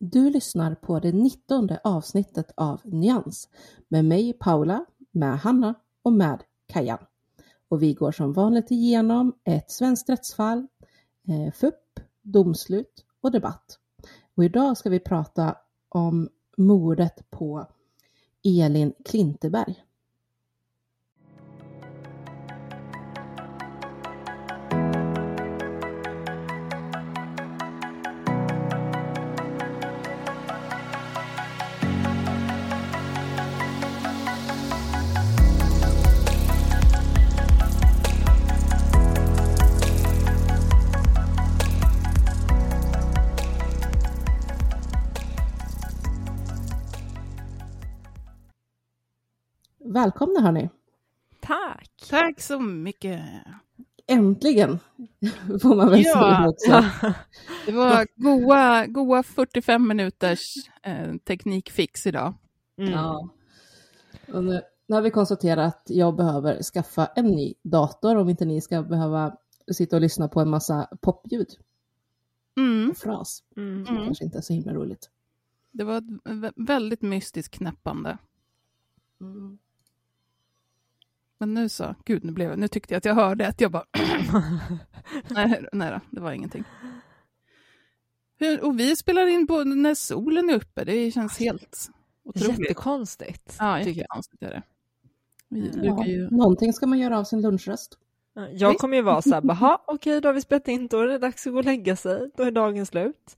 Du lyssnar på det nittonde avsnittet av Nyans med mig Paula, med Hanna och med Kajan. Och vi går som vanligt igenom ett svenskt rättsfall, eh, FUP, domslut och debatt. Och idag ska vi prata om mordet på Elin Klinteberg. Välkomna hörni! Tack! Tack så mycket! Äntligen får man väl Ja. säga också. Det var goa, goa 45 minuters eh, teknikfix idag. Mm. Ja. Och nu, nu har vi konstaterat att jag behöver skaffa en ny dator om inte ni ska behöva sitta och lyssna på en massa popljud Mm. och fras. Mm. Det kanske inte är så himla roligt. Det var ett vä- väldigt mystiskt knäppande. Men nu så, gud nu, blev, nu tyckte jag att jag hörde att jag bara... nej, nej då, det var ingenting. Hur, och vi spelar in på när solen är uppe, det känns helt otroligt. Jättekonstigt. Ja, tycker jag. jättekonstigt är det. Vi Ja. brukar ju... Någonting ska man göra av sin lunchrast. Ja, Jag kommer ju vara så här, bara, "Ha, okej då har vi spelat in, då är det dags att gå och lägga sig, då är dagen slut.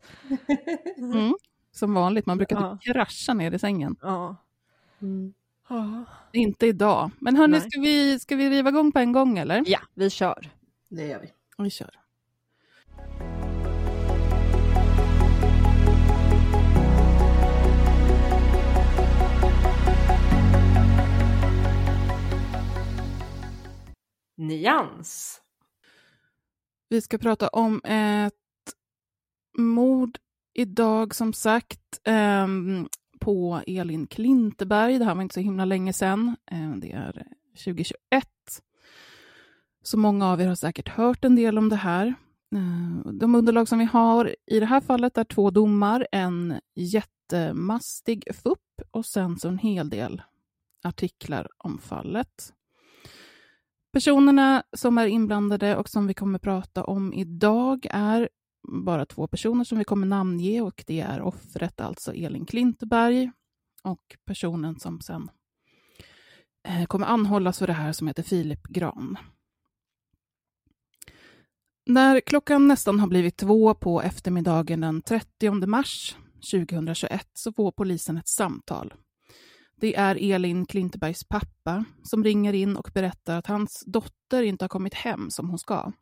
Mm, som vanligt, man brukar Ja. typ krascha ner i sängen. Ja. Mm. Ja. Inte idag. Men hörni, Nej. ska vi, ska vi riva igång på en gång eller? ja, vi kör. Det gör vi. Vi kör. Nyans. Vi ska prata om ett mord idag som sagt ehm, på Elin Klinteberg. Det här var inte så himla länge sedan. Eh, det är 2021. Så många av er har säkert hört en del om det här. Eh, de underlag som vi har i det här fallet är två domar, en jättemastig FUP och sen så en hel del artiklar om fallet. Personerna som är inblandade och som vi kommer prata om idag är bara två personer som vi kommer namnge och det är offret, alltså Elin Klinteberg och personen som sen eh, kommer anhållas för det här som heter Filip Gran. När klockan nästan har blivit två på eftermiddagen den 30 mars 2021 så får polisen ett samtal. Det är Elin Klintebergs pappa som ringer in och berättar att hans dotter inte har kommit hem som hon ska.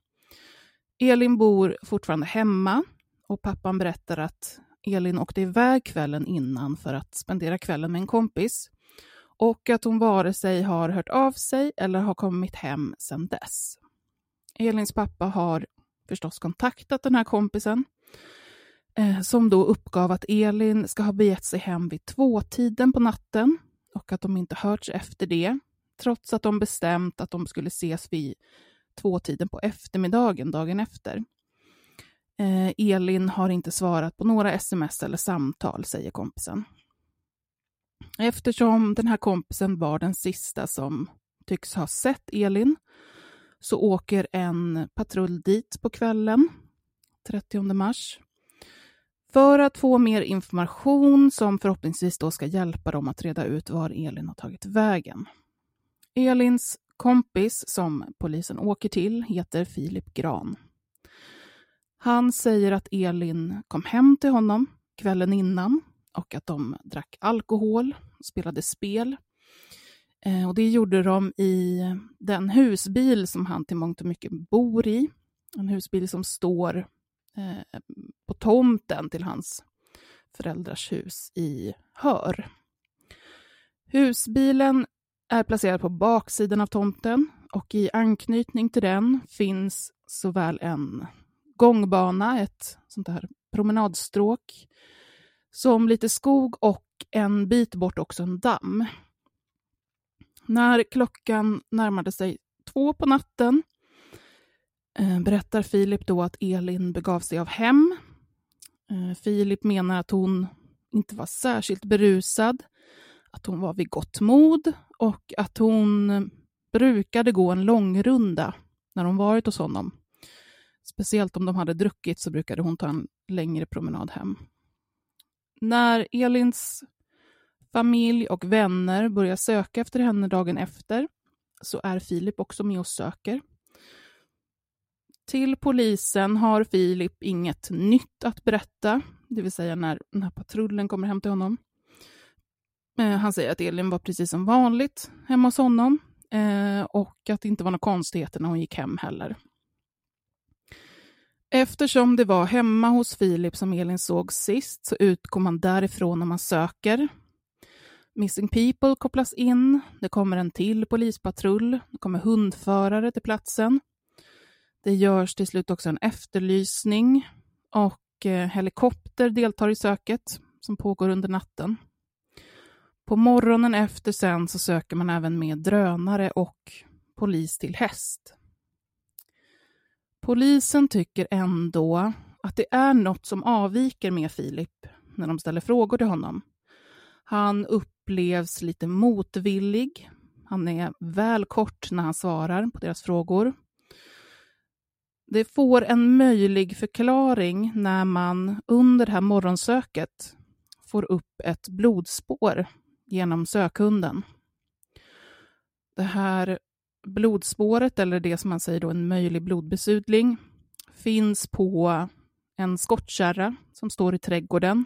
Elin bor fortfarande hemma och pappan berättar att Elin åkte iväg kvällen innan för att spendera kvällen med en kompis och att hon vare sig har hört av sig eller har kommit hem sedan dess. Elins pappa har förstås kontaktat den här kompisen eh, som då uppgav att Elin ska ha begett sig hem vid tvåtiden på natten och att de inte hörts efter det, trots att de bestämt att de skulle ses vid tvåtiden på eftermiddagen dagen efter. Eh, Elin har inte svarat på några sms eller samtal, säger kompisen. Eftersom den här kompisen var den sista som tycks ha sett Elin så åker en patrull dit på kvällen, 30 mars, för att få mer information som förhoppningsvis då ska hjälpa dem att reda ut var Elin har tagit vägen. Elins kompis som polisen åker till heter Filip Gran. Han säger att Elin kom hem till honom kvällen innan och att de drack alkohol och spelade spel. Eh, och det gjorde de i den husbil som han till mångt och mycket bor i. En husbil som står eh, på tomten till hans föräldrars hus i Hör. Husbilen är placerad på baksidan av tomten och i anknytning till den finns såväl en gångbana, ett sånt här promenadstråk, som lite skog och en bit bort också en damm. När klockan närmade sig två på natten eh, berättar Filip då att Elin begav sig av hem. Eh, Filip menar att hon inte var särskilt berusad, att hon var vid gott mod och att hon brukade gå en långrunda när hon varit hos honom. Speciellt om de hade druckit så brukade hon ta en längre promenad hem. När Elins familj och vänner börjar söka efter henne dagen efter så är Filip också med och söker. Till polisen har Filip inget nytt att berätta, det vill säga när den här patrullen kommer hem till honom. Eh, han säger att Elin var precis som vanligt hemma hos honom eh, och att det inte var några konstigheter när hon gick hem heller. Eftersom det var hemma hos Filip som Elin såg sist så utgår man därifrån när man söker. Missing People kopplas in, det kommer en till polispatrull, det kommer hundförare till platsen. Det görs till slut också en efterlysning och eh, helikopter deltar i söket som pågår under natten. På morgonen efter sen så söker man även med drönare och polis till häst. Polisen tycker ändå att det är något som avviker med Filip när de ställer frågor till honom. Han upplevs lite motvillig. Han är väl kort när han svarar på deras frågor. Det får en möjlig förklaring när man under det här morgonsöket får upp ett blodspår genom sökhunden. Det här blodspåret, eller det som man säger då en möjlig blodbesudling, finns på en skottkärra som står i trädgården.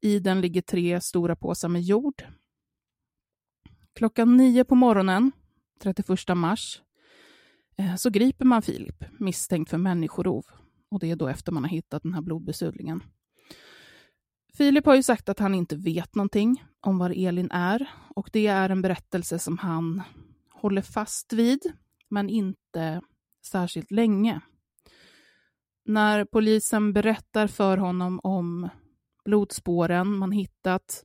I den ligger tre stora påsar med jord. Klockan nio på morgonen, 31 mars, eh, så griper man Filip misstänkt för människorov. Och det är då efter man har hittat den här blodbesudlingen. Filip har ju sagt att han inte vet någonting om var Elin är och det är en berättelse som han håller fast vid, men inte särskilt länge. När polisen berättar för honom om blodspåren man hittat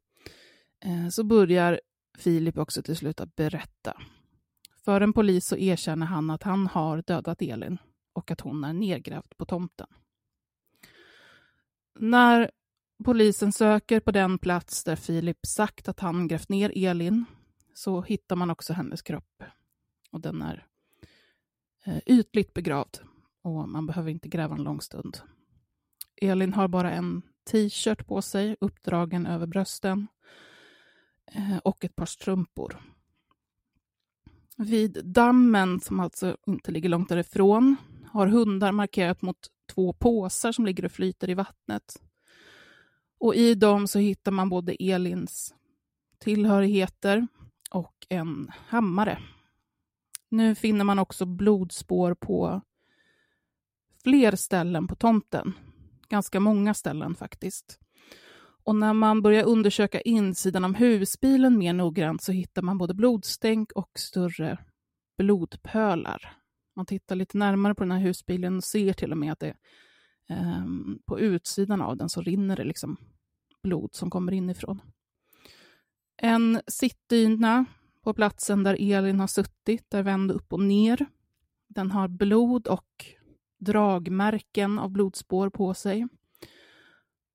eh, så börjar Filip också till slut att berätta. För en polis så erkänner han att han har dödat Elin och att hon är nedgrävd på tomten. När polisen söker på den plats där Filip sagt att han grävt ner Elin så hittar man också hennes kropp. Och den är eh, ytligt begravd och man behöver inte gräva en lång stund. Elin har bara en t-shirt på sig, uppdragen över brösten eh, och ett par strumpor. Vid dammen, som alltså inte ligger långt därifrån, har hundar markerat mot två påsar som ligger och flyter i vattnet. Och i dem så hittar man både Elins tillhörigheter och en hammare. Nu finner man också blodspår på fler ställen på tomten. Ganska många ställen faktiskt. Och när man börjar undersöka insidan av husbilen mer noggrant så hittar man både blodstänk och större blodpölar. Man tittar lite närmare på den här husbilen och ser till och med att det Ehm, på utsidan av den så rinner det liksom blod som kommer inifrån. En sittdyna på platsen där Elin har suttit är vänd upp och ner. Den har blod och dragmärken av blodspår på sig.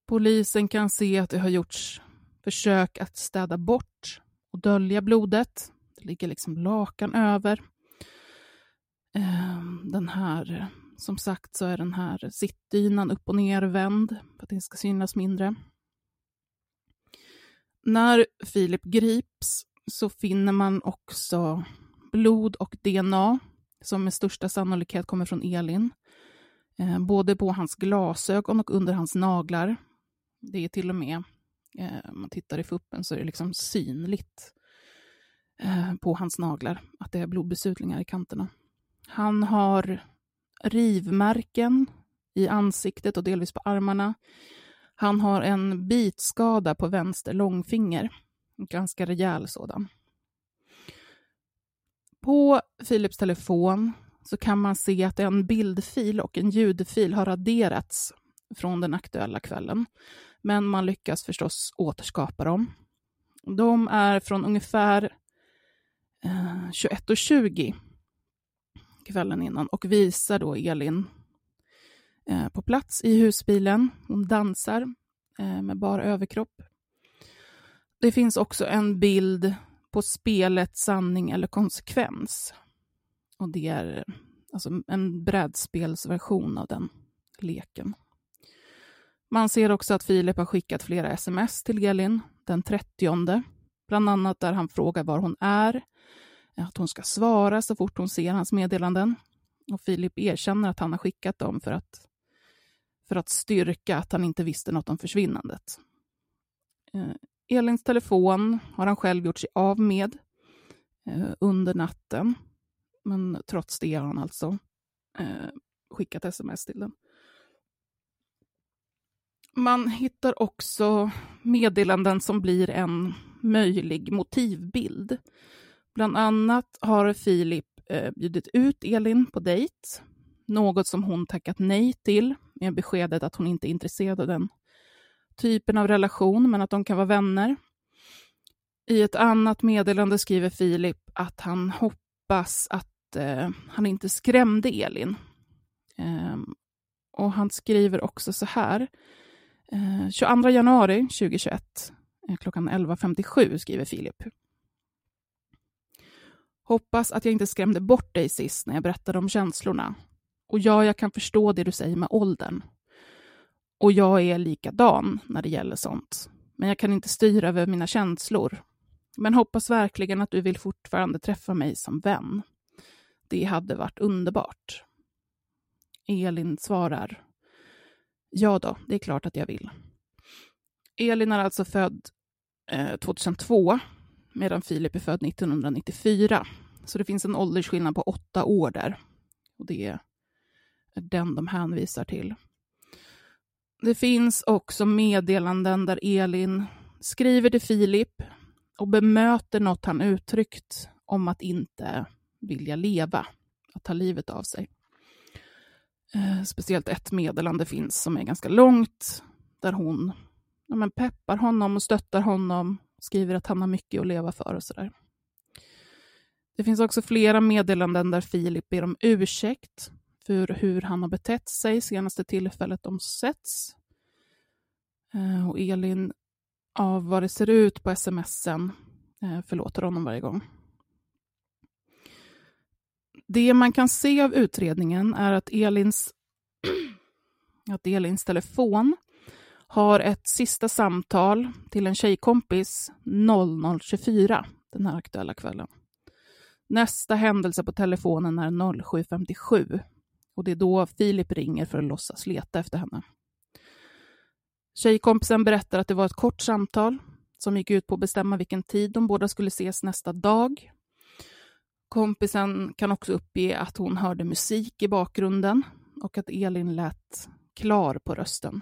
Polisen kan se att det har gjorts försök att städa bort och dölja blodet. Det ligger liksom lakan över. Ehm, den här, som sagt så är den här sittdynan upp och nervänd för att det ska synas mindre. När Filip grips så finner man också blod och DNA som med största sannolikhet kommer från Elin. Eh, både på hans glasögon och under hans naglar. Det är till och med, eh, om man tittar i fuppen så är det liksom synligt eh, på hans naglar att det är blodbesudlingar i kanterna. Han har rivmärken i ansiktet och delvis på armarna. Han har en bitskada på vänster långfinger. En ganska rejäl sådan. På Philips telefon så kan man se att en bildfil och en ljudfil har raderats från den aktuella kvällen. Men man lyckas förstås återskapa dem. De är från ungefär eh, 21.20 kvällen innan och visar då Elin eh, på plats i husbilen. Hon dansar eh, med bara överkropp. Det finns också en bild på spelet sanning eller konsekvens. Och det är alltså en brädspelsversion av den leken. Man ser också att Filip har skickat flera sms till Elin den 30. Bland annat där han frågar var hon är, att hon ska svara så fort hon ser hans meddelanden. Och Filip erkänner att han har skickat dem för att, för att styrka att han inte visste något om försvinnandet. Eh, Elins telefon har han själv gjort sig av med eh, under natten. Men trots det har han alltså eh, skickat sms till den. Man hittar också meddelanden som blir en möjlig motivbild. Bland annat har Filip eh, bjudit ut Elin på dejt, något som hon tackat nej till med beskedet att hon inte är intresserad av den typen av relation, men att de kan vara vänner. I ett annat meddelande skriver Filip att han hoppas att eh, han inte skrämde Elin. Eh, och han skriver också så här. Eh, 22 januari 2021 eh, klockan 11.57 skriver Filip. Hoppas att jag inte skrämde bort dig sist när jag berättade om känslorna. Och ja, jag kan förstå det du säger med åldern. Och jag är likadan när det gäller sånt. Men jag kan inte styra över mina känslor. Men hoppas verkligen att du vill fortfarande träffa mig som vän. Det hade varit underbart. Elin svarar. Ja då, det är klart att jag vill. Elin är alltså född eh, 2002 medan Filip är född 1994. Så det finns en åldersskillnad på åtta år där. Och det är den de hänvisar till. Det finns också meddelanden där Elin skriver till Filip och bemöter något han uttryckt om att inte vilja leva, att ta livet av sig. Eh, speciellt ett meddelande finns som är ganska långt, där hon ja, men peppar honom och stöttar honom, skriver att han har mycket att leva för och sådär. Det finns också flera meddelanden där Filip ber om ursäkt för hur han har betett sig senaste tillfället de setts. Eh, och Elin, av vad det ser ut på smsen, eh, förlåter honom varje gång. Det man kan se av utredningen är att Elins, att Elins telefon har ett sista samtal till en tjejkompis 00.24 den här aktuella kvällen. Nästa händelse på telefonen är 07.57 och det är då Filip ringer för att låtsas leta efter henne. Tjejkompisen berättar att det var ett kort samtal som gick ut på att bestämma vilken tid de båda skulle ses nästa dag. Kompisen kan också uppge att hon hörde musik i bakgrunden och att Elin lät klar på rösten.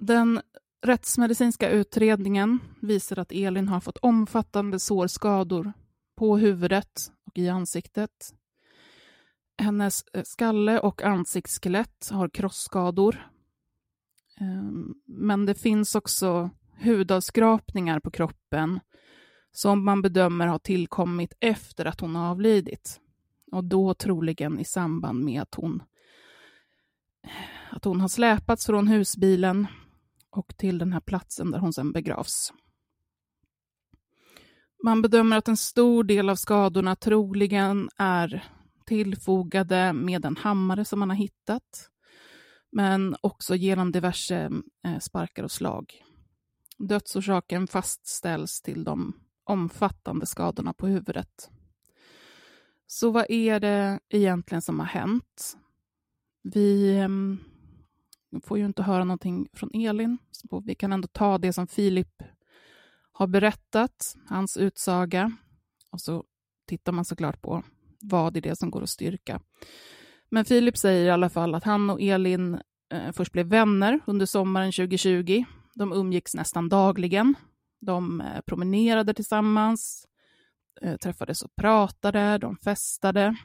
Den rättsmedicinska utredningen visar att Elin har fått omfattande sårskador på huvudet och i ansiktet. Hennes eh, skalle och ansiktsskelett har krossskador. Ehm, men det finns också hudavskrapningar på kroppen som man bedömer har tillkommit efter att hon har avlidit. Och då troligen i samband med att hon, att hon har släpats från husbilen och till den här platsen där hon sedan begravs. Man bedömer att en stor del av skadorna troligen är tillfogade med en hammare som man har hittat, men också genom diverse eh, sparkar och slag. Dödsorsaken fastställs till de omfattande skadorna på huvudet. Så vad är det egentligen som har hänt? Vi ehm, får ju inte höra någonting från Elin, så vi kan ändå ta det som Filip har berättat, hans utsaga, och så tittar man såklart på vad är det som går att styrka. Men Filip säger i alla fall att han och Elin eh, först blev vänner under sommaren 2020. De umgicks nästan dagligen. De eh, promenerade tillsammans, eh, träffades och pratade, de festade.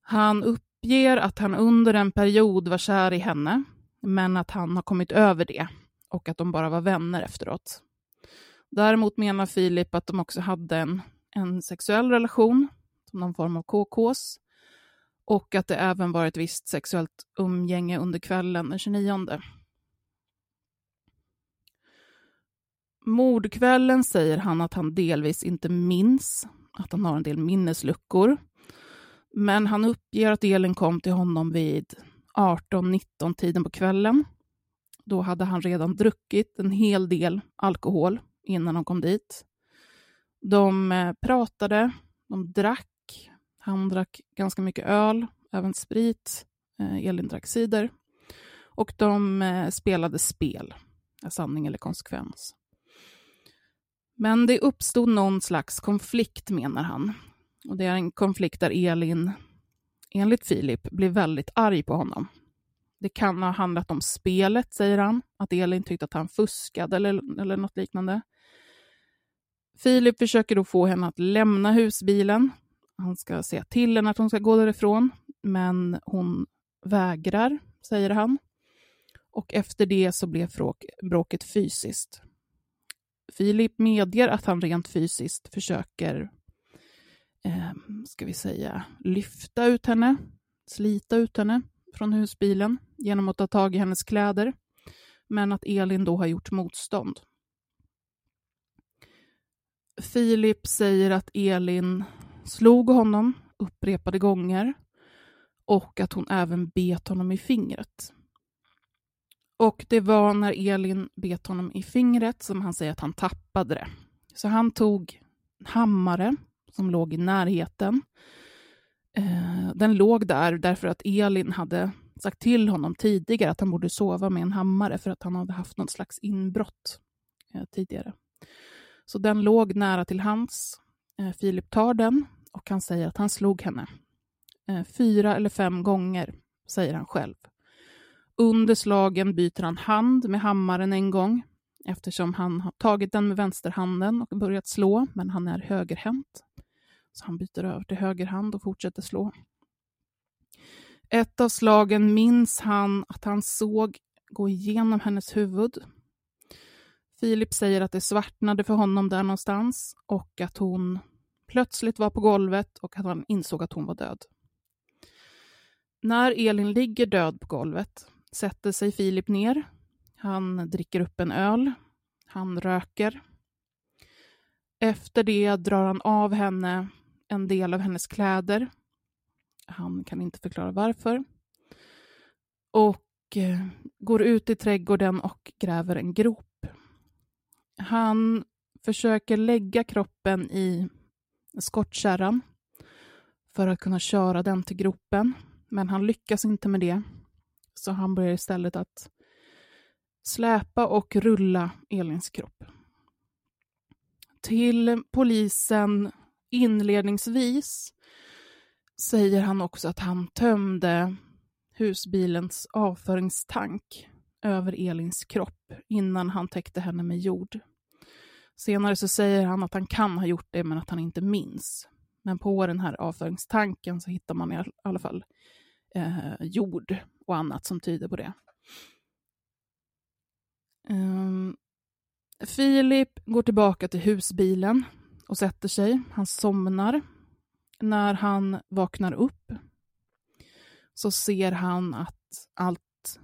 Han uppger att han under en period var kär i henne, men att han har kommit över det och att de bara var vänner efteråt. Däremot menar Filip att de också hade en, en sexuell relation, som någon form av KKs, och att det även var ett visst sexuellt umgänge under kvällen den 29. Mordkvällen säger han att han delvis inte minns, att han har en del minnesluckor. Men han uppger att Elin kom till honom vid 18-19 tiden på kvällen. Då hade han redan druckit en hel del alkohol innan de kom dit. De eh, pratade, de drack. Han drack ganska mycket öl, även sprit. Eh, Elin drack cider. Och de eh, spelade spel, sanning eller konsekvens. Men det uppstod någon slags konflikt, menar han. Och det är en konflikt där Elin, enligt Filip, blir väldigt arg på honom. Det kan ha handlat om spelet, säger han. Att Elin tyckte att han fuskade eller, eller något liknande. Filip försöker då få henne att lämna husbilen. Han ska säga till henne att hon ska gå därifrån, men hon vägrar, säger han. Och efter det så blev bråket fysiskt. Filip medger att han rent fysiskt försöker, eh, ska vi säga, lyfta ut henne, slita ut henne från husbilen genom att ta tag i hennes kläder, men att Elin då har gjort motstånd. Filip säger att Elin slog honom upprepade gånger och att hon även bet honom i fingret. Och det var när Elin bet honom i fingret som han säger att han tappade det. Så han tog en hammare som låg i närheten. Eh, den låg där därför att Elin hade sagt till honom tidigare att han borde sova med en hammare för att han hade haft något slags inbrott eh, tidigare. Så den låg nära till hans. Eh, Filip tar den och han säger att han slog henne. Eh, fyra eller fem gånger, säger han själv. Under slagen byter han hand med hammaren en gång eftersom han har tagit den med vänsterhanden och börjat slå, men han är högerhänt. Så han byter över till höger hand och fortsätter slå. Ett av slagen minns han att han såg gå igenom hennes huvud. Filip säger att det svartnade för honom där någonstans och att hon plötsligt var på golvet och att han insåg att hon var död. När Elin ligger död på golvet sätter sig Filip ner. Han dricker upp en öl. Han röker. Efter det drar han av henne en del av hennes kläder. Han kan inte förklara varför. Och eh, går ut i trädgården och gräver en grop. Han försöker lägga kroppen i skottkärran för att kunna köra den till gropen, men han lyckas inte med det. Så han börjar istället att släpa och rulla Elins kropp. Till polisen inledningsvis säger han också att han tömde husbilens avföringstank över Elins kropp innan han täckte henne med jord. Senare så säger han att han kan ha gjort det men att han inte minns. Men på den här avföringstanken så hittar man i alla fall eh, jord och annat som tyder på det. Um, Filip går tillbaka till husbilen och sätter sig. Han somnar. När han vaknar upp så ser han att allt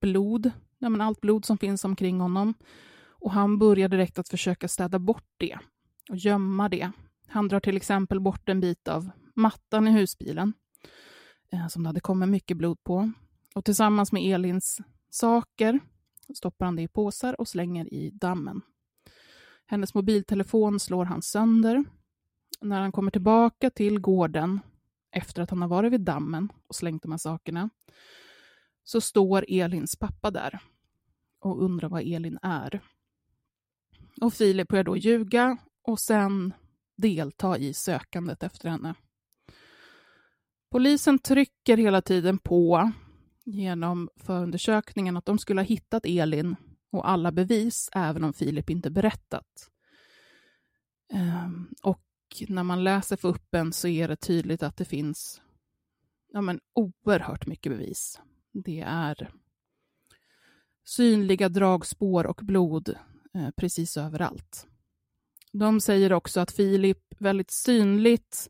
blod, ja men allt blod som finns omkring honom och han börjar direkt att försöka städa bort det och gömma det. Han drar till exempel bort en bit av mattan i husbilen eh, som det hade kommit mycket blod på. Och tillsammans med Elins saker stoppar han det i påsar och slänger i dammen. Hennes mobiltelefon slår han sönder. När han kommer tillbaka till gården efter att han har varit vid dammen och slängt de här sakerna så står Elins pappa där och undrar vad Elin är. Och Filip börjar då ljuga och sen delta i sökandet efter henne. Polisen trycker hela tiden på genom förundersökningen att de skulle ha hittat Elin och alla bevis, även om Filip inte berättat. Ehm, och när man läser för uppen så är det tydligt att det finns ja, men, oerhört mycket bevis. Det är synliga dragspår och blod eh, precis överallt. De säger också att Filip väldigt synligt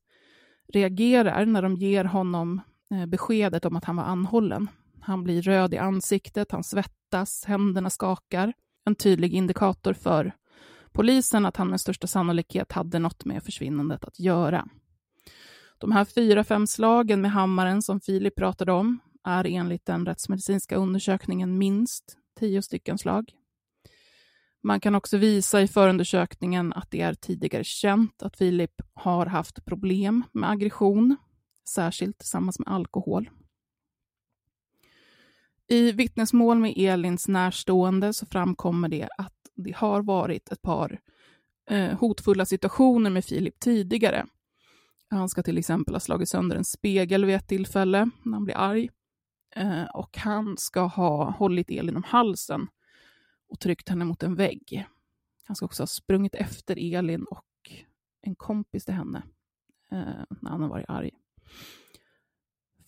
reagerar när de ger honom eh, beskedet om att han var anhållen. Han blir röd i ansiktet, han svettas, händerna skakar. En tydlig indikator för polisen att han med största sannolikhet hade något med försvinnandet att göra. De här fyra, fem slagen med hammaren som Filip pratade om är enligt den rättsmedicinska undersökningen minst tio stycken slag. Man kan också visa i förundersökningen att det är tidigare känt att Filip har haft problem med aggression, särskilt tillsammans med alkohol. I vittnesmål med Elins närstående så framkommer det att det har varit ett par eh, hotfulla situationer med Filip tidigare. Han ska till exempel ha slagit sönder en spegel vid ett tillfälle när han blir arg. Eh, och han ska ha hållit Elin om halsen och tryckt henne mot en vägg. Han ska också ha sprungit efter Elin och en kompis till henne eh, när han har varit arg.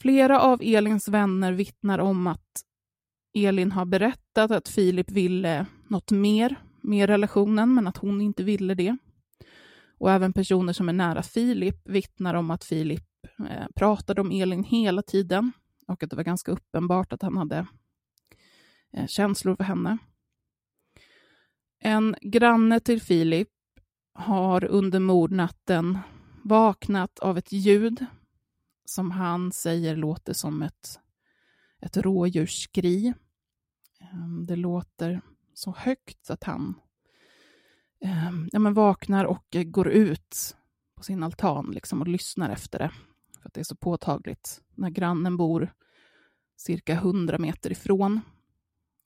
Flera av Elins vänner vittnar om att Elin har berättat att Filip ville något mer med relationen, men att hon inte ville det. Och även personer som är nära Filip vittnar om att Filip eh, pratade om Elin hela tiden och att det var ganska uppenbart att han hade eh, känslor för henne. En granne till Filip har under mordnatten vaknat av ett ljud som han säger låter som ett, ett rådjursskri. Ehm, det låter så högt att han ehm, ja, men vaknar och eh, går ut på sin altan liksom, och lyssnar efter det. För att det är så påtagligt när grannen bor cirka 100 meter ifrån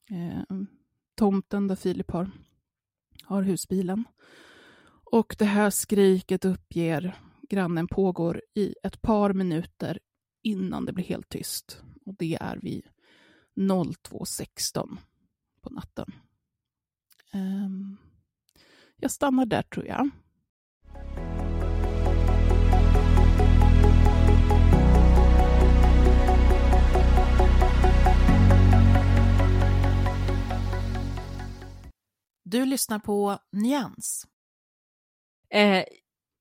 eh, tomten där Filip har har husbilen. Och det här skriket uppger grannen pågår i ett par minuter innan det blir helt tyst. Och det är vid 02.16 på natten. Um, jag stannar där tror jag. Du lyssnar på Nyans. Eh,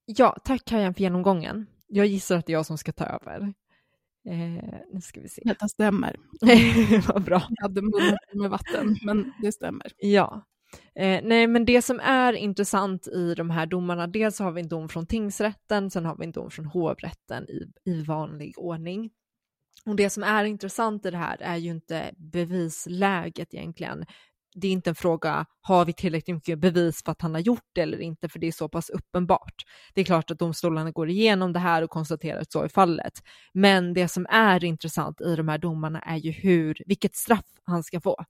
ja, tack Kajan för genomgången. Jag gissar att det är jag som ska ta över. Eh, nu ska vi se. Detta stämmer. Vad bra. Jag hade munnen med vatten, men det stämmer. Ja. Eh, nej, men det som är intressant i de här domarna, dels har vi en dom från tingsrätten, sen har vi en dom från hovrätten i, i vanlig ordning. Och det som är intressant i det här är ju inte bevisläget egentligen, det är inte en fråga, har vi tillräckligt mycket bevis för att han har gjort det eller inte, för det är så pass uppenbart. Det är klart att domstolarna går igenom det här och konstaterar att så är fallet. Men det som är intressant i de här domarna är ju hur, vilket straff han ska få.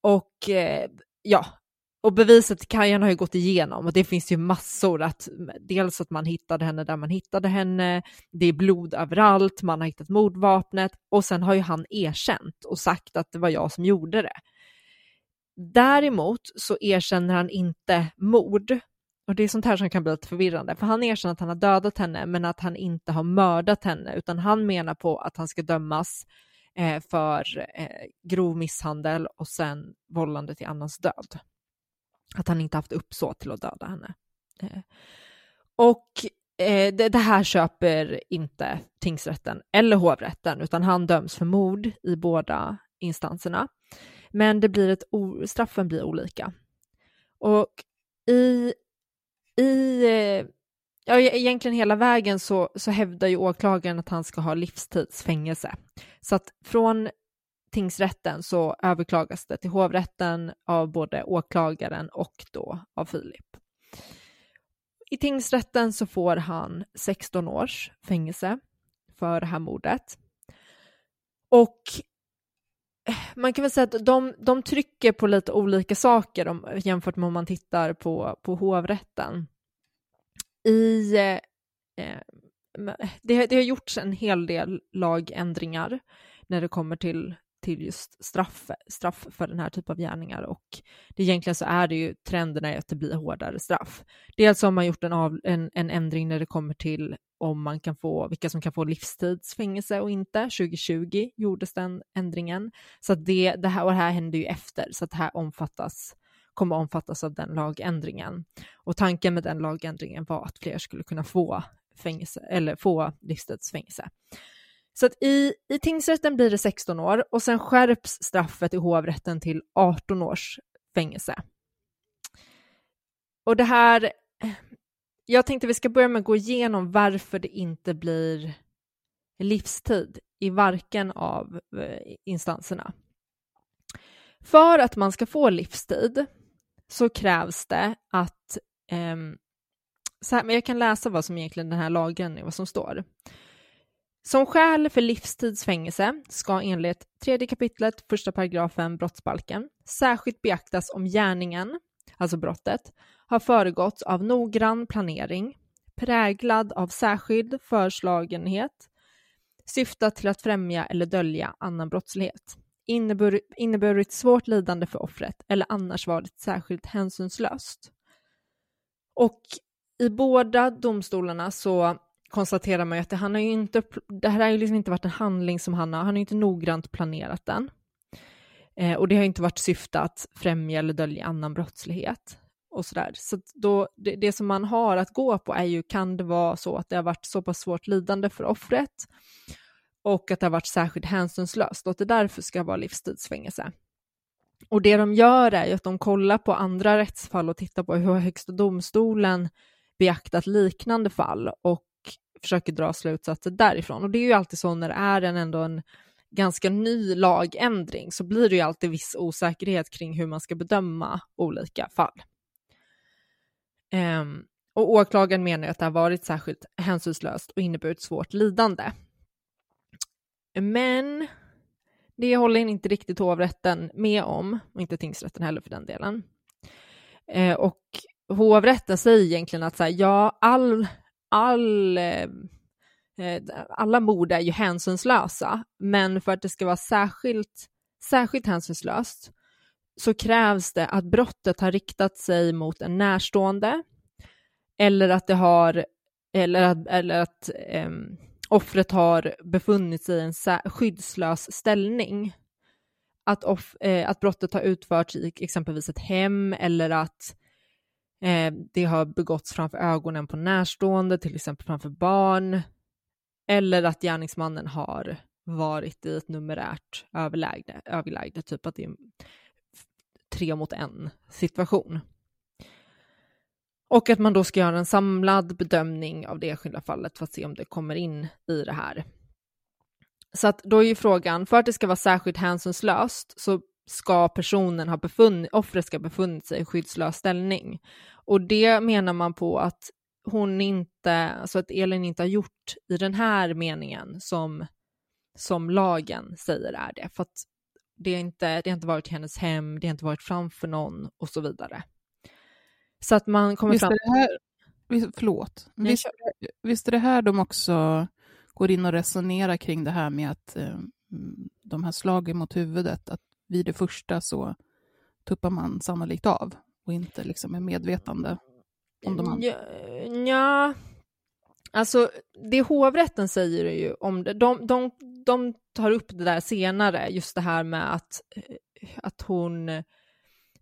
Och eh, ja, och beviset Kajan har ju gått igenom och det finns ju massor att dels att man hittade henne där man hittade henne, det är blod överallt, man har hittat mordvapnet och sen har ju han erkänt och sagt att det var jag som gjorde det Däremot så erkänner han inte mord. Och det är sånt här som kan bli lite förvirrande, för han erkänner att han har dödat henne, men att han inte har mördat henne, utan han menar på att han ska dömas eh, för eh, grov misshandel och sen vållande till annans död. Att han inte haft uppsåt till att döda henne. Eh, och eh, det, det, här köper inte tingsrätten eller hovrätten, utan han döms för mord i båda instanserna. Men det blir ett straffen blir olika. Och i, i eh, ja, e-, egentligen hela vägen så, så hävdar ju åklagaren att han ska ha livstidsfängelse. Så att från tingsrätten så överklagas det till hovrätten av både åklagaren och då av Filip. I tingsrätten så får han 16 års fängelse för det här mordet. Och man kan väl säga att de, de trycker på lite olika saker om, jämfört med om man tittar på, på hovrätten. I, eh, eh det, det har gjorts en hel del lagändringar när det kommer till till just straff, straff för den här typen av gärningar och det egentligen så är det ju trenden är att det blir hårdare straff. Dels har man gjort en, av, en, en ändring när det kommer till om man kan få, vilka som kan få livstidsfängelse och inte. 2020 gjordes den ändringen. Så att det, det här, och det här hände ju efter, så att det här omfattas, kommer omfattas av den lagändringen. Och tanken med den lagändringen var att fler skulle kunna få fängelse, eller få livstidsfängelse. Så att i, i tingsrätten blir det 16 år och sen skärps straffet i hovrätten till 18 års fängelse. Och det här, jag tänkte vi ska börja med att gå igenom varför det inte blir livstid i varken av eh, instanserna. För att man ska få livstid så krävs det att, eh, så här, men jag kan läsa vad som egentligen den här lagen är, vad som står. Som skäl för livstidsfängelse ska enligt tredje kapitlet, första paragrafen brottsbalken särskilt beaktas om gärningen, alltså brottet, har föregåtts av noggrann planering, präglad av särskild förslagenhet, syftat till att främja eller dölja annan brottslighet, inneburit, inneburit svårt lidande för offret eller annars varit särskilt hänsynslöst. Och i båda domstolarna så konstaterar man ju att det, han har ju inte, det här har ju liksom inte varit en handling som han har, han har ju inte noggrant planerat den. Eh, och det har inte varit syfte att främja eller dölja annan brottslighet och sådär. Så då, det, det, som man har att gå på är ju, kan det vara så att det har varit så pass svårt lidande för offret och att det har varit särskilt hänsynslöst och att det därför ska vara livstidsfängelse. Och det de gör är ju att de kollar på andra rättsfall och tittar på hur Högsta domstolen beaktat liknande fall och försöker dra slutsatser därifrån. Och det är ju alltid så när det är en ändå en ganska ny lagändring så blir det ju alltid viss osäkerhet kring hur man ska bedöma olika fall. Um, och åklagaren menar att det har varit särskilt hänsynslöst och inneburit svårt lidande. Men det håller inte riktigt hovrätten med om, och inte tingsrätten heller för den delen. Eh, och hovrätten säger egentligen att så här, ja, all all, eh, eh, alla mord är ju hänsynslösa, men för att det ska vara särskilt, särskilt hänsynslöst så krävs det att brottet har riktat sig mot en närstående eller att det har eller att, eller att eh, offret har befunnit sig i en skyddslös ställning. Att, off, eh, att brottet har utförts i exempelvis ett hem eller att Eh, det har begåtts framför ögonen på närstående, till exempel framför barn, eller att gärningsmannen har varit i ett numerärt överläge, överläge typ att det är tre mot en situation. Och att man då ska göra en samlad bedömning av det enskilda fallet för att se om det kommer in i det här. Så att då är ju frågan, för att det ska vara särskilt hänsynslöst så ska personen ha befunnit, offret ska befunnit sig i skyddslös ställning. Och det menar man på att hon inte, alltså att Elin inte har gjort i den här meningen som, som lagen säger är det. För att det, är inte, det har inte varit i hennes hem, det har inte varit framför någon och så vidare. Så att man kommer visst fram... Det här, förlåt. visst, visst är det här de också går in och resonerar kring det här med att eh, de här slagen mot huvudet, att vid det första så tuppar man sannolikt av och inte liksom är medvetande om de andra. Ja, ja, alltså det hovrätten säger är ju om det, de, de, de tar upp det där senare, just det här med att, eh, att hon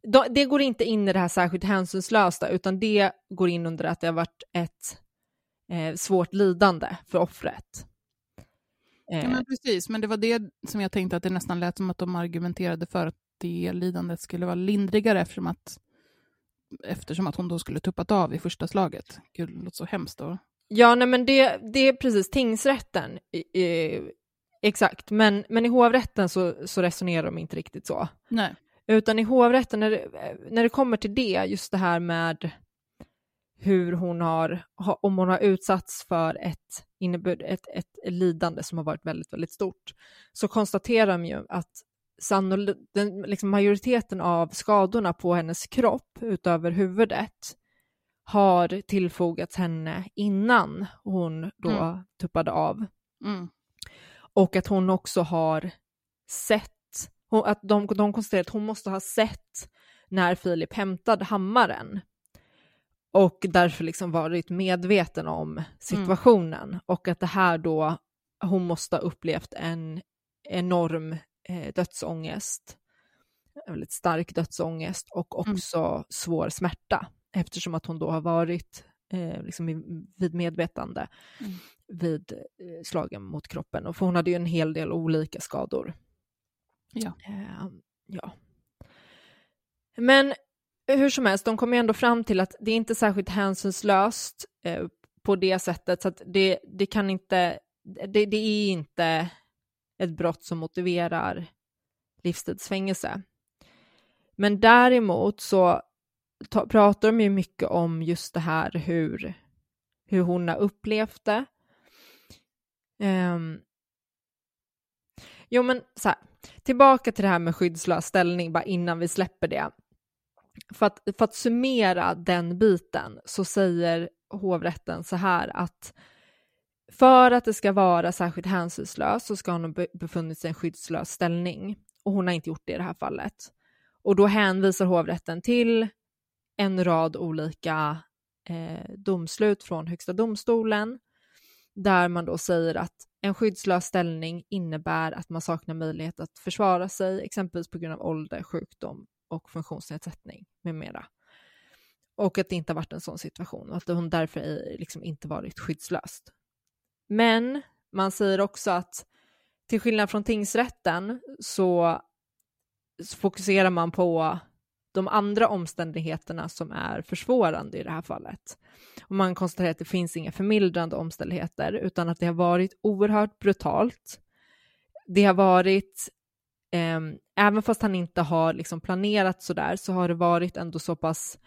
de, det går inte in i det här särskilt hänsynslösa, utan det går in under att det har varit ett eh, svårt lidande för offret. Ja, men precis, men det var det som jag tänkte att det nästan lät som att de argumenterade för att det lidandet skulle vara lindrigare eftersom att, eftersom att hon då skulle tuppat av i första slaget. Gud, det låter så hemskt då. Ja, nej, men det, det är precis tingsrätten, eh, exakt, men, men i hovrätten så, så resonerar de inte riktigt så. Nej. Utan i hovrätten, när det, när det kommer till det, just det här med hur hon har, om hon har utsatts för ett, innebörd, ett, ett lidande som har varit väldigt, väldigt stort, så konstaterar de ju att sannol, den, liksom majoriteten av skadorna på hennes kropp utöver huvudet har tillfogats henne innan hon då mm. tuppade av. Mm. Och att hon också har sett, att de, de konstaterar att hon måste ha sett när Filip hämtade hammaren och därför liksom varit medveten om situationen mm. och att det här då, hon måste ha upplevt en enorm eh, dödsångest, väldigt stark dödsångest och mm. också mm. svår smärta eftersom att hon då har varit eh, liksom vid medvetande mm. vid eh, slagen mot kroppen. Och för hon hade ju en hel del olika skador. Ja. Eh, ja. Men hur som helst, de kommer ändå fram till att det är inte särskilt hänsynslöst eh, på det sättet, så att det, det kan inte, det, det är inte ett brott som motiverar livstidsfängelse. Men däremot så ta, pratar de ju mycket om just det här hur, hur hon har upplevt det. Um, jo men så här, tillbaka till det här med skyddslös ställning bara innan vi släpper det. För att, för att summera den biten så säger hovrätten så här att för att det ska vara särskilt hänsynslöst så ska hon ha befunnit sig i en skyddslös ställning och hon har inte gjort det i det här fallet. Och då hänvisar hovrätten till en rad olika eh, domslut från Högsta domstolen där man då säger att en skyddslös ställning innebär att man saknar möjlighet att försvara sig, exempelvis på grund av ålder, sjukdom och funktionsnedsättning med mera. Och att det inte har varit en sån situation och att hon därför liksom inte varit skyddslöst. Men man säger också att till skillnad från tingsrätten så fokuserar man på de andra omständigheterna som är försvårande i det här fallet. Och man konstaterar att det finns inga förmildrande omständigheter utan att det har varit oerhört brutalt. Det har varit, även fast han inte har liksom planerat sådär, så har det varit ändå så pass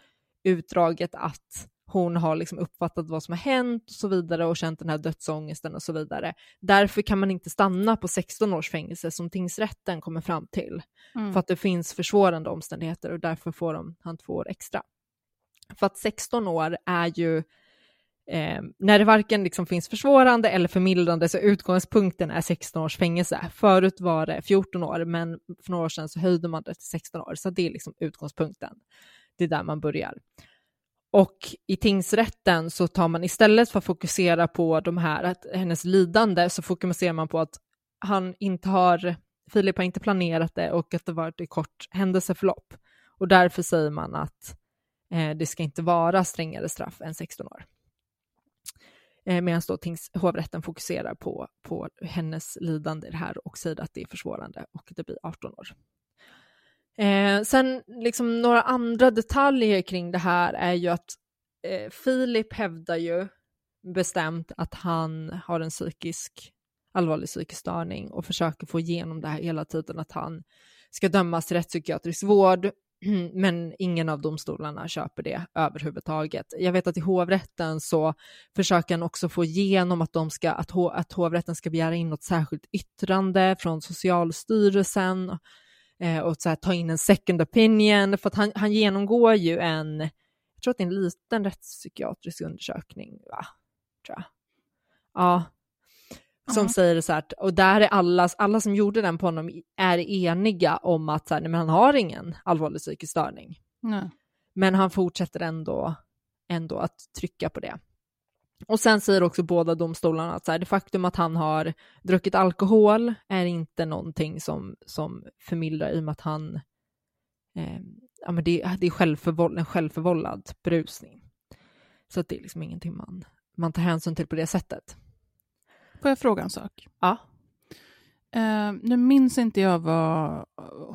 utdraget att hon har liksom uppfattat vad som har hänt och så vidare och känt den här dödsångesten och så vidare. Därför kan man inte stanna på 16 års fängelse som tingsrätten kommer fram till. Mm. För att det finns försvårande omständigheter och därför får de, han två år extra. För att 16 år är ju, eh, när det varken liksom finns försvårande eller förmildrande så utgångspunkten är 16 års fängelse. Förut var det 14 år men för några år sedan så höjde man det till 16 år så det är liksom utgångspunkten. Det är där man börjar. Och i tingsrätten så tar man istället för att fokusera på de här, att hennes lidande, så fokuserar man på att han inte har, Filip har inte planerat det och att det varit ett kort händelseförlopp. Och därför säger man att eh, det ska inte vara strängare straff än 16 år. Eh, Medan då tings, hovrätten fokuserar på, på hennes lidande i det här och säger att det är försvårande och det blir 18 år. Eh, sen liksom några andra detaljer kring det här är ju att eh, Filip hävdar ju bestämt att han har en psykisk, allvarlig psykisk störning och försöker få igenom det här hela tiden, att han ska dömas till rättspsykiatrisk vård, men ingen av domstolarna köper det överhuvudtaget. Jag vet att i hovrätten så försöker han också få igenom att, de ska, att, ho, att hovrätten ska begära in något särskilt yttrande från Socialstyrelsen eh, och så här, ta in en second opinion, för att han, han genomgår ju en, jag tror att det är en liten rättspsykiatrisk undersökning, va? Tror jag. Ja. Som Ja. säger så här, och där är alla, alla som gjorde den på honom är eniga om att så här, nej, men han har ingen allvarlig psykisk störning. Nej. Men han fortsätter ändå, ändå att trycka på det. Och sen säger också båda domstolarna att så här, det faktum att han har druckit alkohol är inte någonting som, som förmildrar i och med att han, eh, ja men det, det är självförvåll, en självförvållad berusning. Så att det är liksom ingenting man, man tar hänsyn till på det sättet. Får jag fråga en sak? Ja. Eh, nu minns inte jag vad,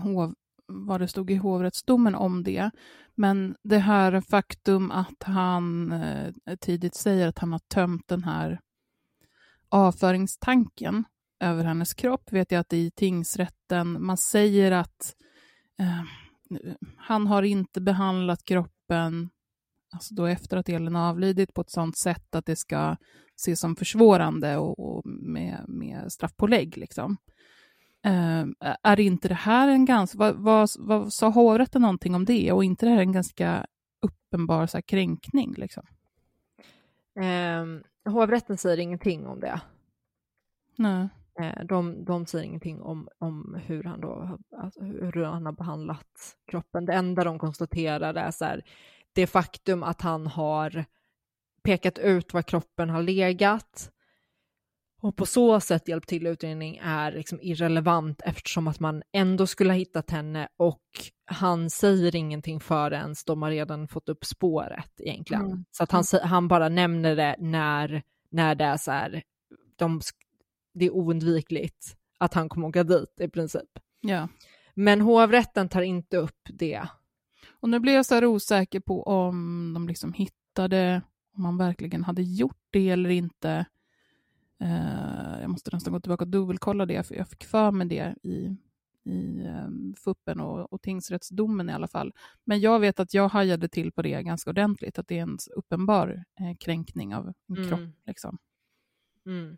hov, vad det stod i hovrättsdomen om det, men det här faktum att han eh, tidigt säger att han har tömt den här avföringstanken över hennes kropp, vet jag att i tingsrätten, man säger att eh, han har inte behandlat kroppen, alltså då efter att har avlidit, på ett sådant sätt att det ska ses som försvårande och, och med, med straffpålägg. Liksom. Eh, är inte det här en ganska... Vad, vad, vad sa hovrätten någonting om det? Och inte det här en ganska uppenbar så här, kränkning? Liksom? Eh, hovrätten säger ingenting om det. Nej. Eh, de, de säger ingenting om, om hur, han då, har- alltså hur han har behandlat kroppen. Det enda de konstaterar är så här, det faktum att han har pekat ut var kroppen har legat och på så sätt hjälpt till utredning är liksom irrelevant eftersom att man ändå skulle ha hittat henne och han säger ingenting förrän de har redan fått upp spåret egentligen. Mm. Så att han, sä- han bara nämner det när, när det är så här, de, det är oundvikligt att han kommer åka dit i princip. Ja. Men hovrätten tar inte upp det. Och nu blir jag så här osäker på om de liksom hittade, om man verkligen hade gjort det eller inte. Eh, jag måste nästan gå tillbaka och dubbelkolla det, för jag fick för mig det i, i um, FUPen och, och tingsrättsdomen i alla fall. Men jag vet att jag hajade till på det ganska ordentligt, att det är en uppenbar eh, kränkning av en Mm. kropp. Liksom. Mm.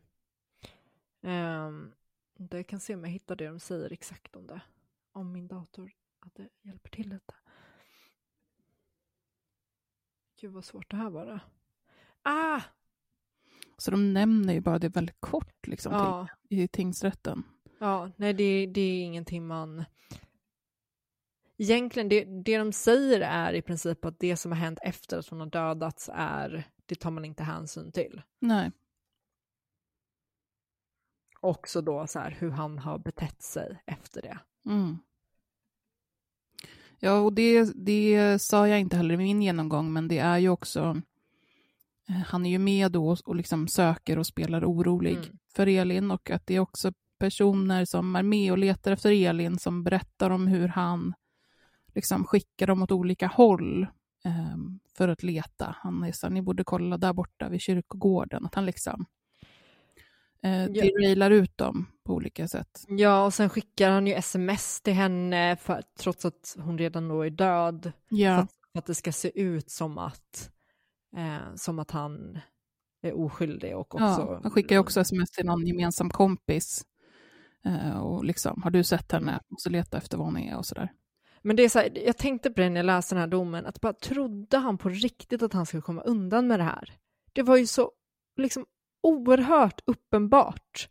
Um, det kan se om jag hittar det de säger exakt om det. Om min dator att det hjälper till lite. Gud vad svårt det här var. Ah! Så de nämner ju bara det väldigt kort liksom, Ja, till, i tingsrätten. ja nej det, det är ingenting man... Egentligen, det, det de säger är i princip att det som har hänt efter att hon har dödats är, det tar man inte hänsyn till. Nej. Också då så här hur han har betett sig efter det. Mm. Ja, och det, det sa jag inte heller i min genomgång, men det är ju också... eh, Han är ju med då och liksom söker och spelar orolig Mm. för Elin och att det är också personer som är med och letar efter Elin som berättar om hur han liksom skickar dem åt olika håll eh, för att leta. Han är så ni borde kolla där borta vid kyrkogården. Att han liksom eh, derailar ut dem på olika sätt. Ja, och sen skickar han ju sms till henne för, trots att hon redan då är död. För, Ja, att, för att det ska se ut som att, eh, som att han är oskyldig och också... Ja, han skickar ju också sms till någon gemensam kompis. Eh, och liksom, har du sett henne? Måste leta efter var hon är och sådär. Men det är så här, jag tänkte på det när jag läste den här domen, att bara trodde han på riktigt att han skulle komma undan med det här? Det var ju så liksom oerhört uppenbart.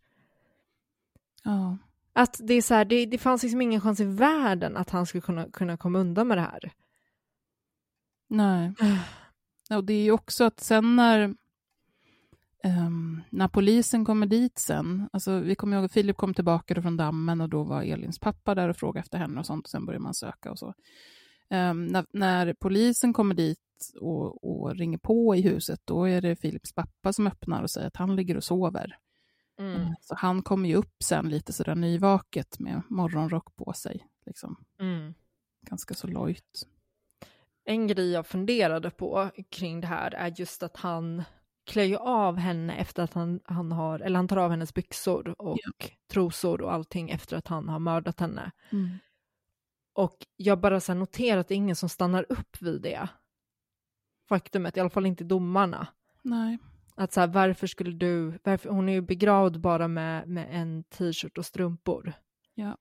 Ja, Att det är så här, det, det fanns liksom ingen chans i världen att han skulle kunna, kunna komma undan med det här. nej. Och det är ju också att sen när, ehm, när polisen kommer dit sen, alltså vi kommer ihåg att Filip kom tillbaka från dammen och då var Elins pappa där och frågade efter henne och sånt och sen börjar man söka och så. Ehm, när, när polisen kommer dit och, och ringer på i huset, då är det Filips pappa som öppnar och säger att han ligger och sover. Mm. Så han kommer ju upp sen lite sådär nyvaket med morgonrock på sig. Liksom. Mm. Ganska så lojt. En grej jag funderade på kring det här är just att han klär ju av henne efter att han, han har, eller han tar av hennes byxor och trosor och allting efter att han har mördat henne. Och jag bara så noterar att det är ingen som stannar upp vid det faktumet, i alla fall inte domarna. Nej. Att så här, varför skulle du, varför, hon är ju begravd bara med, med en t-shirt och strumpor. Ja.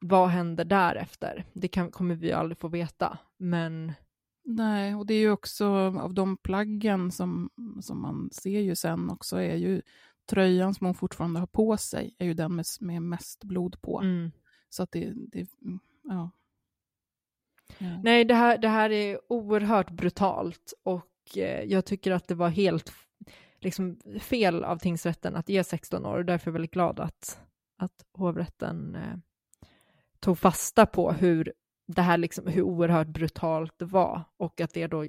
Vad händer därefter? Det kan, kommer vi aldrig få veta, men Nej, och det är ju också av de plaggen som, som man ser ju sen också är ju tröjan som hon fortfarande har på sig är ju den med, med mest blod på. Mm. Så att det, det mm, ja. ja. Nej, det här, det här är oerhört brutalt och eh, jag tycker att det var helt liksom, fel av tingsrätten att ge 16 år och därför är jag väldigt glad att, att hovrätten eh, tog fasta på hur det här liksom, hur oerhört brutalt det var och att det då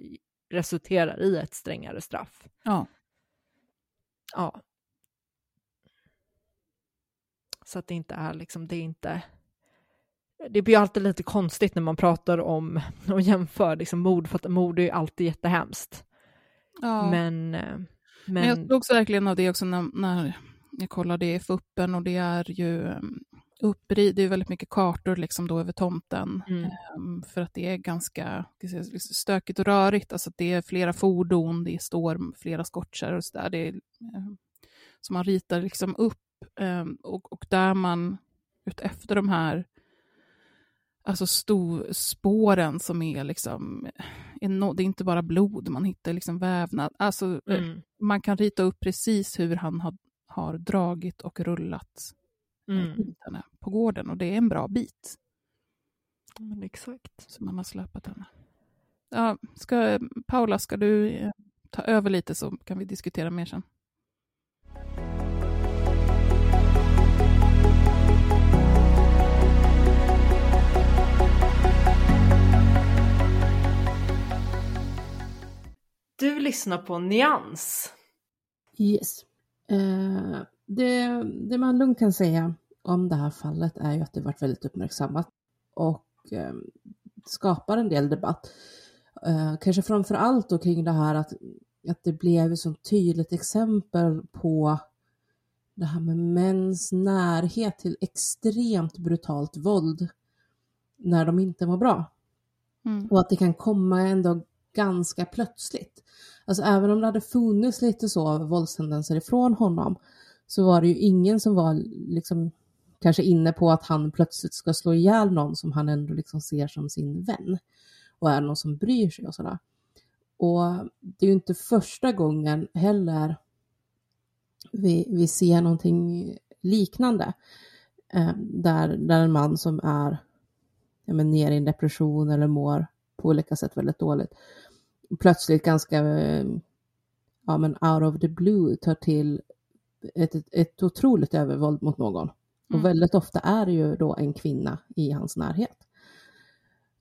resulterar i ett strängare straff. Ja. Ja. Så att det inte är liksom, det är inte det blir alltid lite konstigt när man pratar om och jämför liksom mord, för att mord är ju alltid jättehemskt. ja. Men, eh, men, Men jag slogs verkligen av det också när, när jag kollade i FUPen och det är ju um, upprid, det är väldigt mycket kartor liksom då över tomten. Mm. Um, för att det är ganska säga, stökigt och rörigt, alltså det är flera fordon, det står flera skottkärror och sådär. Det är, um, så man ritar liksom upp um, och, och där man utefter de här alltså spåren som är liksom, eno- det är inte bara blod, man hittar liksom vävnad. Alltså, eh, mm, man kan rita upp precis hur han har, har dragit och rullat eh, mm, på gården och det är en bra bit men exakt. som man har släpat henne. Ja, ska, Paula, ska du eh, ta över lite så kan vi diskutera mer sen. Du lyssnar på Nyans. Yes. Eh, det, det man lugnt kan säga om det här fallet är ju att det varit väldigt uppmärksammat och eh, skapar en del debatt. Eh, kanske framför allt då kring det här att, att det blev ett så tydligt exempel på det här med mäns närhet till extremt brutalt våld när de inte mår bra. Mm. Och att det kan komma ändå ganska plötsligt. Alltså även om det hade funnits lite så våldstendenser ifrån honom så var det ju ingen som var liksom kanske inne på att han plötsligt ska slå ihjäl någon som han ändå liksom ser som sin vän och är någon som bryr sig och sådär. Och det är ju inte första gången heller vi, vi ser någonting liknande eh, där, där en man som är ja, men, ner i en depression eller mår på olika sätt väldigt dåligt plötsligt ganska ja, men out of the blue tar till ett, ett, ett otroligt övervåld mot någon. Och Mm. väldigt ofta är det ju då en kvinna i hans närhet.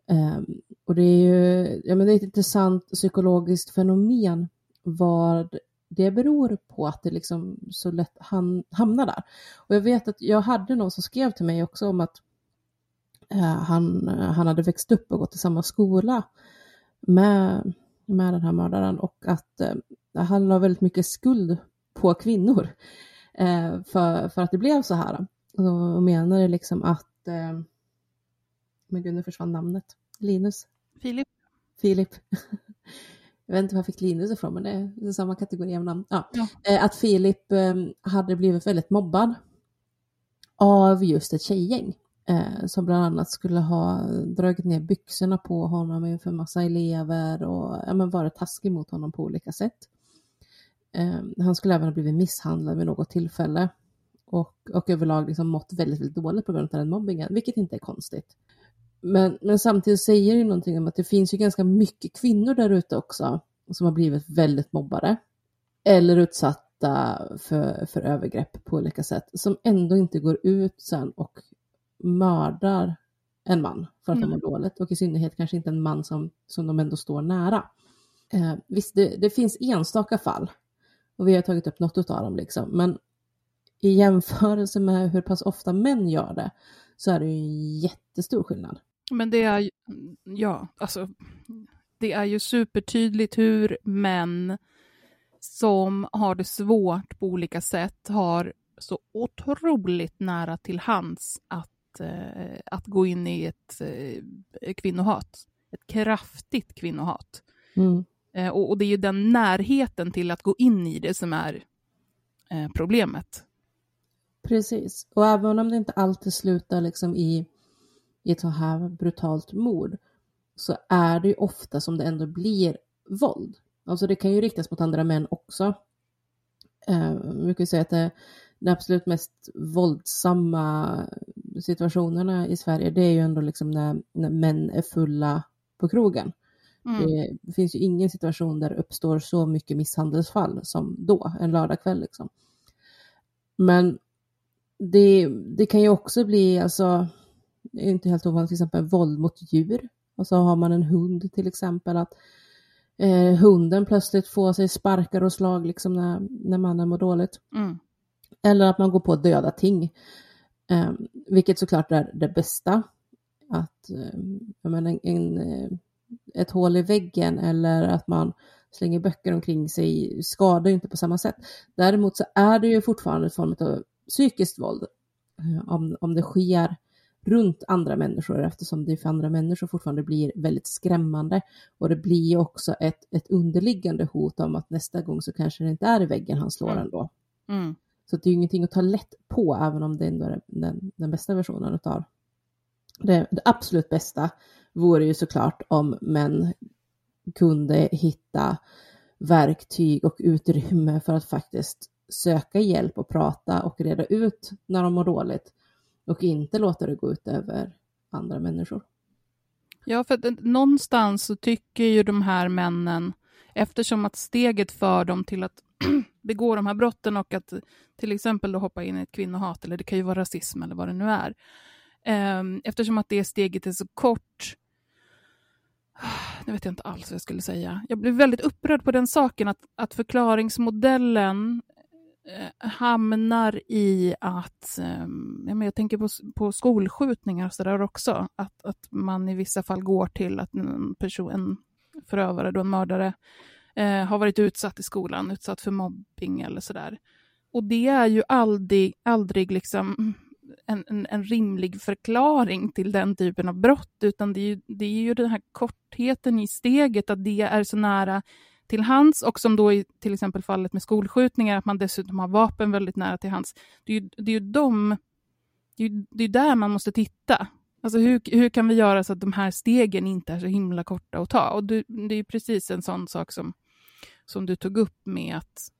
Ehm, och det är ju ja, men det är ett intressant psykologiskt fenomen vad det beror på att det liksom så lätt han, hamnar där. Och jag vet att jag hade någon som skrev till mig också om att han, han hade växt upp och gått i samma skola med, med den här mördaren och att eh, han la väldigt mycket skuld på kvinnor eh, för, för att det blev så här. Och menade liksom att, eh, men gud nu försvann namnet, Linus, Filip? Filip. Jag vet inte var jag fick Linus ifrån, men det är, samma kategori av namn. Ja. Ja. Eh, Att Filip eh, hade blivit väldigt mobbad av just ett tjejgäng. Eh, som bland annat skulle ha dragit ner byxorna på honom inför massa elever och ja, men varit taskig mot honom på olika sätt. Eh, han skulle även ha blivit misshandlad vid något tillfälle och, och överlag liksom mått väldigt, väldigt dåligt på grund av den mobbingen, vilket inte är konstigt. Men, men samtidigt säger det ju någonting om att det finns ju ganska mycket kvinnor där ute också som har blivit väldigt mobbade eller utsatta för, för övergrepp på olika sätt som ändå inte går ut sen och mördar en man för att de Mm. mår dåligt och i synnerhet kanske inte en man som, som de ändå står nära. Eh, visst, det, det finns enstaka fall och vi har tagit upp något av dem liksom, men i jämförelse med hur pass ofta män gör det så är det ju en jättestor skillnad. Men det är ju, ja, alltså, det är ju supertydligt hur män som har det svårt på olika sätt har så otroligt nära till hands att, eh, att gå in i ett eh, kvinnohat. Ett kraftigt kvinnohat. Mm. Eh, och, och det är ju den närheten till att gå in i det som är problemet. Precis, och även om det inte alltid slutar liksom i, i ett så här brutalt mord så är det ju ofta som det ändå blir våld. Alltså det kan ju riktas mot andra män också. Eh, vi kan säga att det, de absolut mest våldsamma situationerna i Sverige, det är ju ändå liksom när, när män är fulla på krogen. Mm. Det finns ju ingen situation där det uppstår så mycket misshandelsfall som då, en lördagkväll liksom. Men det, det kan ju också bli, alltså, det är inte helt ovanligt, till exempel våld mot djur. Och så har man en hund till exempel, att eh, hunden plötsligt får sig sparkar och slag liksom när, när mannen mår dåligt. Mm. Eller att man går på döda ting. Eh, vilket såklart är det bästa. Att eh, menar, en, eh, ett hål i väggen eller att man slänger böcker omkring sig skadar ju inte på samma sätt. Däremot så är det ju fortfarande en form av psykiskt våld eh, om, om det sker runt andra människor eftersom det för andra människor fortfarande blir väldigt skrämmande och det blir också ett, ett underliggande hot om att nästa gång så kanske det inte är i väggen han slår Mm. ändå. Mm. Så det är ju ingenting att ta lätt på även om det ändå är den, den bästa versionen utav det, det absolut bästa vore ju såklart om män kunde hitta verktyg och utrymme för att faktiskt söka hjälp och prata och reda ut när de mår dåligt och inte låta det gå ut över andra människor. Ja, för att eh, någonstans så tycker ju de här männen, eftersom att steget för dem till att begå de här brotten och att till exempel då hoppa in i ett kvinnohat, eller det kan ju vara rasism eller vad det nu är, ehm, eftersom att det steget är så kort, nu vet jag inte alls vad jag skulle säga. Jag blev väldigt upprörd på den saken att, att förklaringsmodellen eh, hamnar i att, eh, ja, jag tänker på, på skolskjutningar och sådär också, att, att man i vissa fall går till att en person, en förövare, då en mördare, eh, har varit utsatt i skolan, utsatt för mobbing eller sådär. Och det är ju aldrig, aldrig liksom en, en, en rimlig förklaring till den typen av brott, utan det är, ju, det är ju den här kortheten i steget, att det är så nära till hands och som då i till exempel fallet med skolskjutningar, att man dessutom har vapen väldigt nära till hands. Det är ju, det är ju de, det är, ju- det är där man måste titta. Alltså hur, hur kan vi göra så att de här stegen inte är så himla korta att ta? Och det, det är ju precis en sån sak som, som du tog upp med att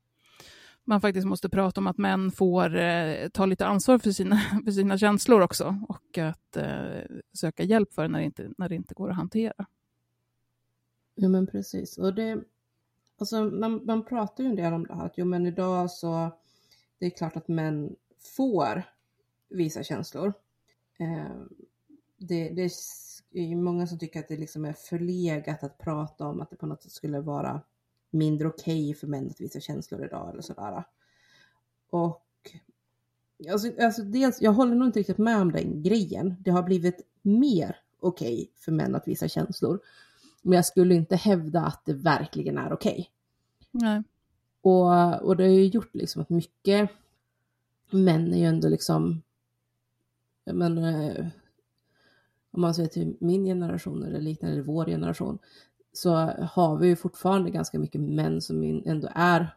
man faktiskt måste prata om att män får eh, ta lite ansvar för sina, för sina känslor också och att eh, söka hjälp för det när det, inte, när det inte går att hantera. Ja men precis. Och det, alltså, man, man pratar ju en del om det här att jo men idag så det är klart att män får visa känslor. Eh, det, det är många som tycker att det liksom är förlegat att prata om att det på något sätt skulle vara mindre okej för män att visa känslor idag eller sådär. Och alltså, alltså dels, jag håller nog inte riktigt med om den grejen. Det har blivit mer okej för män att visa känslor. Men jag skulle inte hävda att det verkligen är okej. Nej. Och, och det har ju gjort liksom att mycket män är ju ändå liksom, jag menar, om man säger till min generation eller liknande, eller vår generation, så har vi ju fortfarande ganska mycket män som ändå är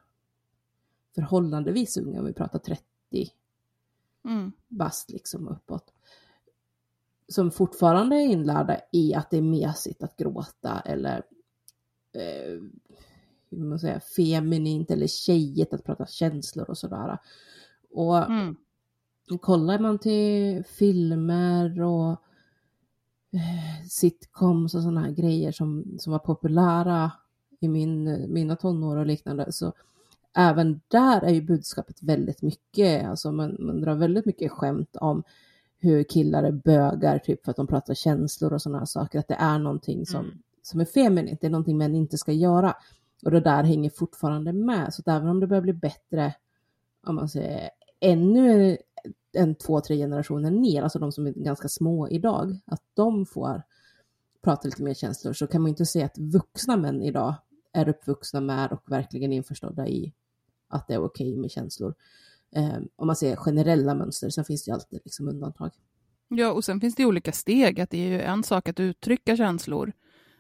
förhållandevis unga, om vi pratar 30 Mm. bast liksom uppåt. Som fortfarande är inlärda i att det är mesigt att gråta eller eh, hur man säger, feminint eller tjejigt att prata känslor och sådär. Och Mm. kollar man till filmer och sitcoms och sådana här grejer som, som var populära i min, mina tonår och liknande. Så även där är ju budskapet väldigt mycket, alltså man, man drar väldigt mycket skämt om hur killar är bögar typ för att de pratar känslor och sådana här saker, att det är någonting som, Mm. som är feminint, det är någonting män inte ska göra. Och det där hänger fortfarande med, så att även om det börjar bli bättre, om man säger ännu en två, tre generationer ner, alltså de som är ganska små idag, att de får prata lite mer känslor, så kan man inte säga att vuxna män idag är uppvuxna med och verkligen införstådda i att det är okej med känslor. Eh, om man ser generella mönster, sen finns det ju alltid liksom undantag. Ja, och sen finns det ju olika steg. Att det är ju en sak att uttrycka känslor,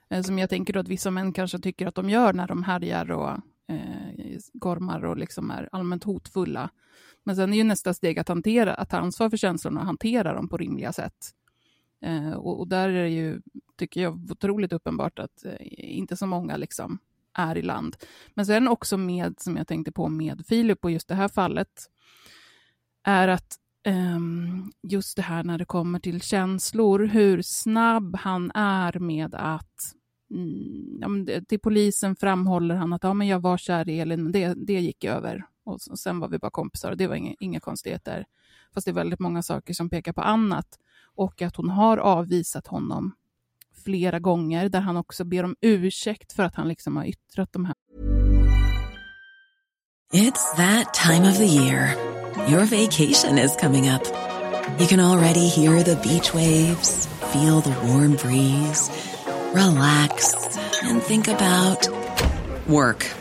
eh, som jag tänker då att vissa män kanske tycker att de gör när de härjar och eh, gormar och liksom är allmänt hotfulla. Men sen är ju nästa steg att, hantera, att ta ansvar för känslorna och hantera dem på rimliga sätt. Eh, och, och där är det ju, tycker jag, otroligt uppenbart att eh, inte så många liksom är i land. Men sen också med, som jag tänkte på med Filip och just det här fallet, är att eh, just det här när det kommer till känslor, hur snabb han är med att mm, till polisen framhåller han att ja, men jag var kär i Elin, men det, det gick över. Och sen var vi bara kompisar och det var inga, inga konstigheter. Fast det är väldigt många saker som pekar på annat. Och att hon har avvisat honom flera gånger, där han också ber om ursäkt för att han liksom har yttrat de här. It's that time of the year. Your vacation is coming up. You can already hear the beach waves, feel the warm breeze, relax and think about work.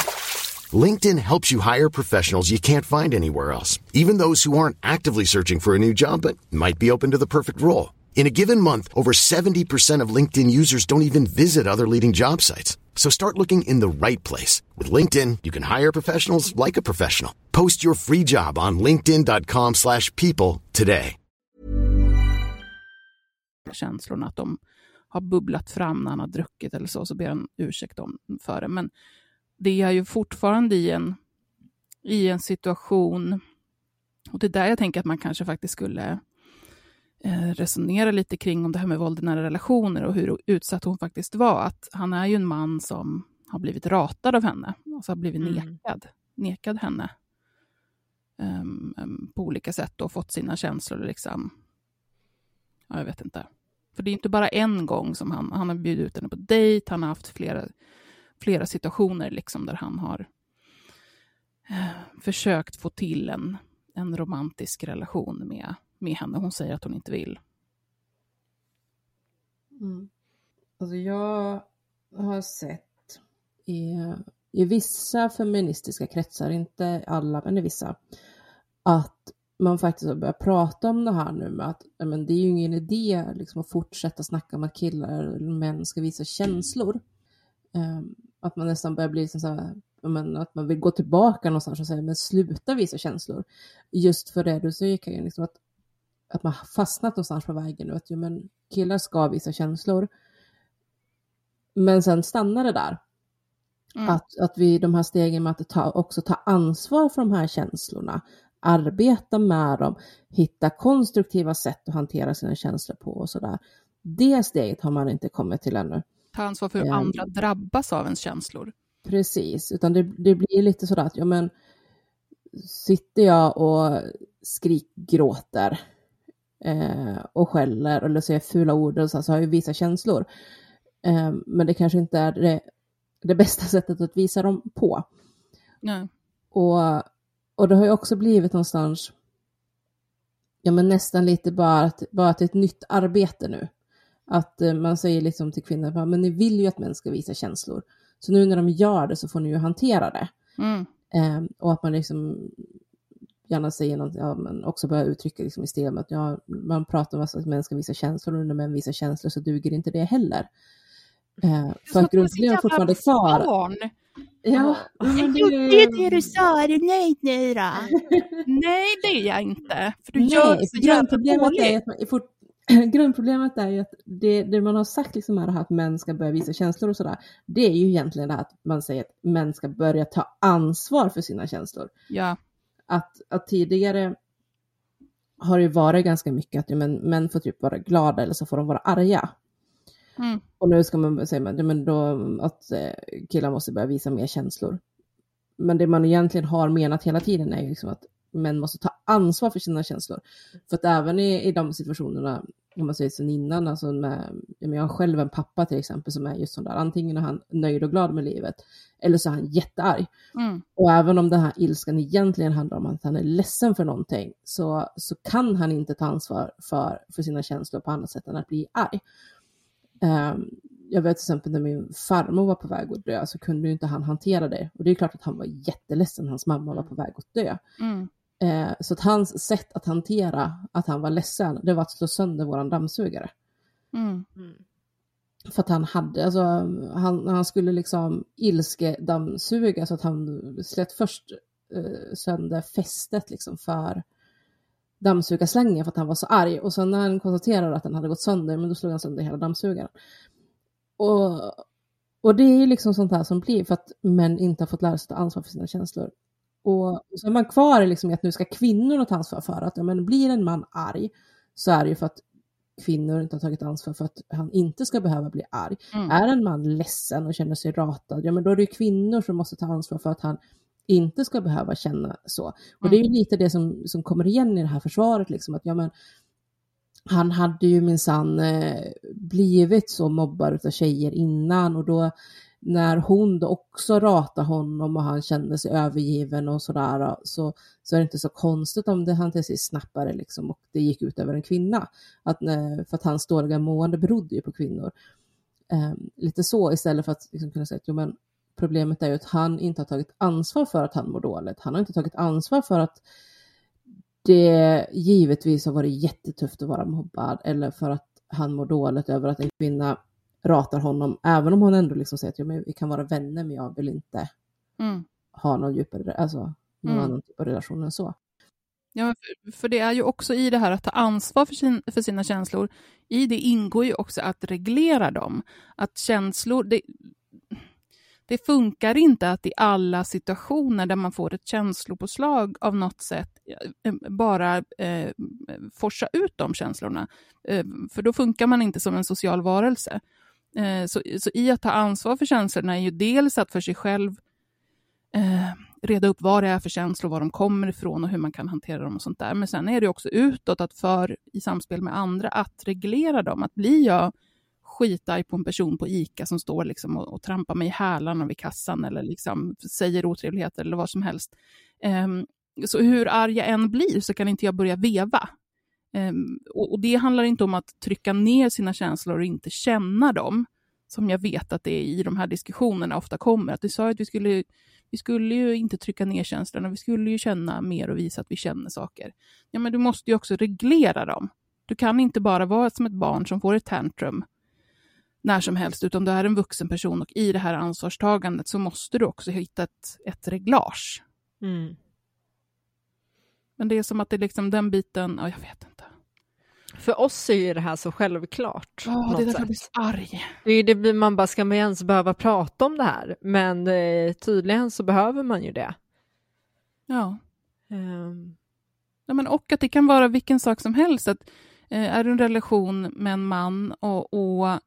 LinkedIn helps you hire professionals you can't find anywhere else, even those who aren't actively searching for a new job but might be open to the perfect role. In a given month, over 70% of LinkedIn users don't even visit other leading job sites. So start looking in the right place. With LinkedIn, you can hire professionals like a professional. Post your free job on linkedin.com slash people today. Känslorna att de har bubblat fram när han har druckit eller så, så ber han ursäkt om för det. Men det är ju fortfarande i en, i en situation, och det är där jag tänker att man kanske faktiskt skulle eh, resonera lite kring om det här med våld i nära relationer och hur utsatt hon faktiskt var. Att han är ju en man som har blivit ratad av henne, alltså har blivit Mm. nekad, nekad henne um, um, på olika sätt och fått sina känslor liksom, ja, jag vet inte. För det är inte bara en gång som han, han har bjudit ut henne på dejt, han har haft flera, flera situationer liksom där han har eh, försökt få till en, en romantisk relation med, med henne. Hon säger att hon inte vill. Mm. Alltså jag har sett i, i vissa feministiska kretsar, inte alla men i vissa, att man faktiskt har börjat prata om det här nu med att men det är ju ingen idé liksom, att fortsätta snacka om att killar eller män ska visa känslor. Ehm, att man nästan börjar bli så här, men, att man vill gå tillbaka någonstans och säga men sluta visa känslor. Just för det du säger Karin, liksom att, att man har fastnat någonstans på vägen nu, att ja, men, killar ska visa känslor. Men sen stannar det där. Mm. Att, att vi de här stegen med att ta, också ta ansvar för de här känslorna, arbeta med dem, hitta konstruktiva sätt att hantera sina känslor på och sådär. Det steget har man inte kommit till ännu. Ta ansvar för hur Ehm. andra drabbas av ens känslor. Precis, utan det, det blir lite sådär att, ja men, sitter jag och skrikgråter eh, och skäller eller säger fula ord och så, så har jag vissa känslor. Eh, men det kanske inte är det, det bästa sättet att visa dem på. Nej. Och, och det har ju också blivit någonstans, ja men nästan lite bara, att, bara till ett nytt arbete nu. Att eh, man säger liksom till kvinnor, men ni vill ju att män ska visa känslor. Så nu när de gör det så får ni ju hantera det. Mm. Eh, och att man liksom gärna säger något, ja, men också börjar uttrycka liksom i stil med att ja, man pratar om att män ska visa känslor och när män visar känslor så duger inte det heller. Eh, för att är fortfarande kvar. Ja, men det, sa, är du nöjd nu då? Nej, det är jag inte. För du Nej, gör så jävla grundproblemet är dåligt. att man, grundproblemet är ju att det, det man har sagt liksom är det här att män ska börja visa känslor och sådär. Det är ju egentligen det här att man säger att män ska börja ta ansvar för sina känslor. Ja. Att, att tidigare har det varit ganska mycket att ja, men, män får typ vara glada eller så får de vara arga. Mm. Och nu ska man säga ja, men då, att eh, killar måste börja visa mer känslor. Men det man egentligen har menat hela tiden är ju liksom att män måste ta ansvar för sina känslor. För att även i, i de situationerna, om man säger sen innan, alltså med, jag har själv en pappa till exempel som är just sån där, antingen är han nöjd och glad med livet, eller så är han jättearg. Mm. Och även om den här ilskan egentligen handlar om att han är ledsen för någonting, så, så kan han inte ta ansvar för, för sina känslor på annat sätt än att bli arg. Ehm, jag vet till exempel när min farmor var på väg att dö så kunde ju inte han hantera det. Och det är klart att han var jätteledsen, hans mamma var på väg att dö. Mm. Eh, så att hans sätt att hantera att han var ledsen, det var att slå sönder våran dammsugare. Mm. För att han hade, alltså han, han skulle liksom ilske dammsuga så att han slet först eh, sönder fästet liksom för dammsugarslängen för att han var så arg. Och sen när han konstaterade att den hade gått sönder, men då slog han sönder hela dammsugaren. Och, och det är ju liksom sånt här som blir för att män inte har fått lära sig ta ansvar för sina känslor. Och så är man kvar liksom i att nu ska kvinnor ta ansvar för att ja, men blir en man arg så är det ju för att kvinnor inte har tagit ansvar för att han inte ska behöva bli arg. Mm. Är en man ledsen och känner sig ratad, ja men då är det ju kvinnor som måste ta ansvar för att han inte ska behöva känna så. Och det är ju lite det som, som kommer igen i det här försvaret, liksom, att ja men han hade ju minsann eh, blivit så mobbad av tjejer innan och då när hon då också ratar honom och han känner sig övergiven och sådär så, så är det inte så konstigt om det, han till sist snappade liksom och det gick ut över en kvinna. Att, eh, för att hans dåliga mående berodde ju på kvinnor. Eh, lite så istället för att liksom kunna säga att jo, men problemet är ju att han inte har tagit ansvar för att han mår dåligt. Han har inte tagit ansvar för att det givetvis har varit jättetufft att vara mobbad eller för att han mår dåligt över att en kvinna ratar honom, även om hon ändå liksom säger att ja, men vi kan vara vänner men jag vill inte Mm. ha någon djupare, alltså någon Mm. annan typ av relation än så. Ja, för det är ju också i det här att ta ansvar för, sin, för sina känslor, i det ingår ju också att reglera dem. Att känslor, det, det funkar inte att i alla situationer där man får ett känslopåslag av något sätt eh, bara eh, forsa ut de känslorna. Eh, för då funkar man inte som en social varelse. Eh, så, så i att ta ansvar för känslorna är ju dels att för sig själv eh, reda upp vad det är för känslor, var de kommer ifrån och hur man kan hantera dem och sånt där. Men sen är det också utåt att för i samspel med andra att reglera dem. Att blir jag skitarg på en person på ICA som står liksom och, och trampar mig i hälarna vid kassan eller liksom säger otrevligheter eller vad som helst. Ehm, så hur arg jag än blir så kan inte jag börja veva. Ehm, och, och det handlar inte om att trycka ner sina känslor och inte känna dem, som jag vet att det är i de här diskussionerna ofta kommer. Att du sa att vi skulle, vi skulle ju inte trycka ner känslorna, vi skulle ju känna mer och visa att vi känner saker. Ja, men du måste ju också reglera dem. Du kan inte bara vara som ett barn som får ett tantrum när som helst, utan du är en vuxen person och i det här ansvarstagandet så måste du också hitta ett, ett reglage. Mm. Men det är som att det är liksom den biten, ja, jag vet inte. För oss är ju det här så självklart. Ja, på det är därför jag blir så arg. Det är det man bara, ska man ens behöva prata om det här? Men eh, tydligen så behöver man ju det. Ja. Ehm, Ja, men och att det kan vara vilken sak som helst. Att, eh, är du i en relation med en man och, och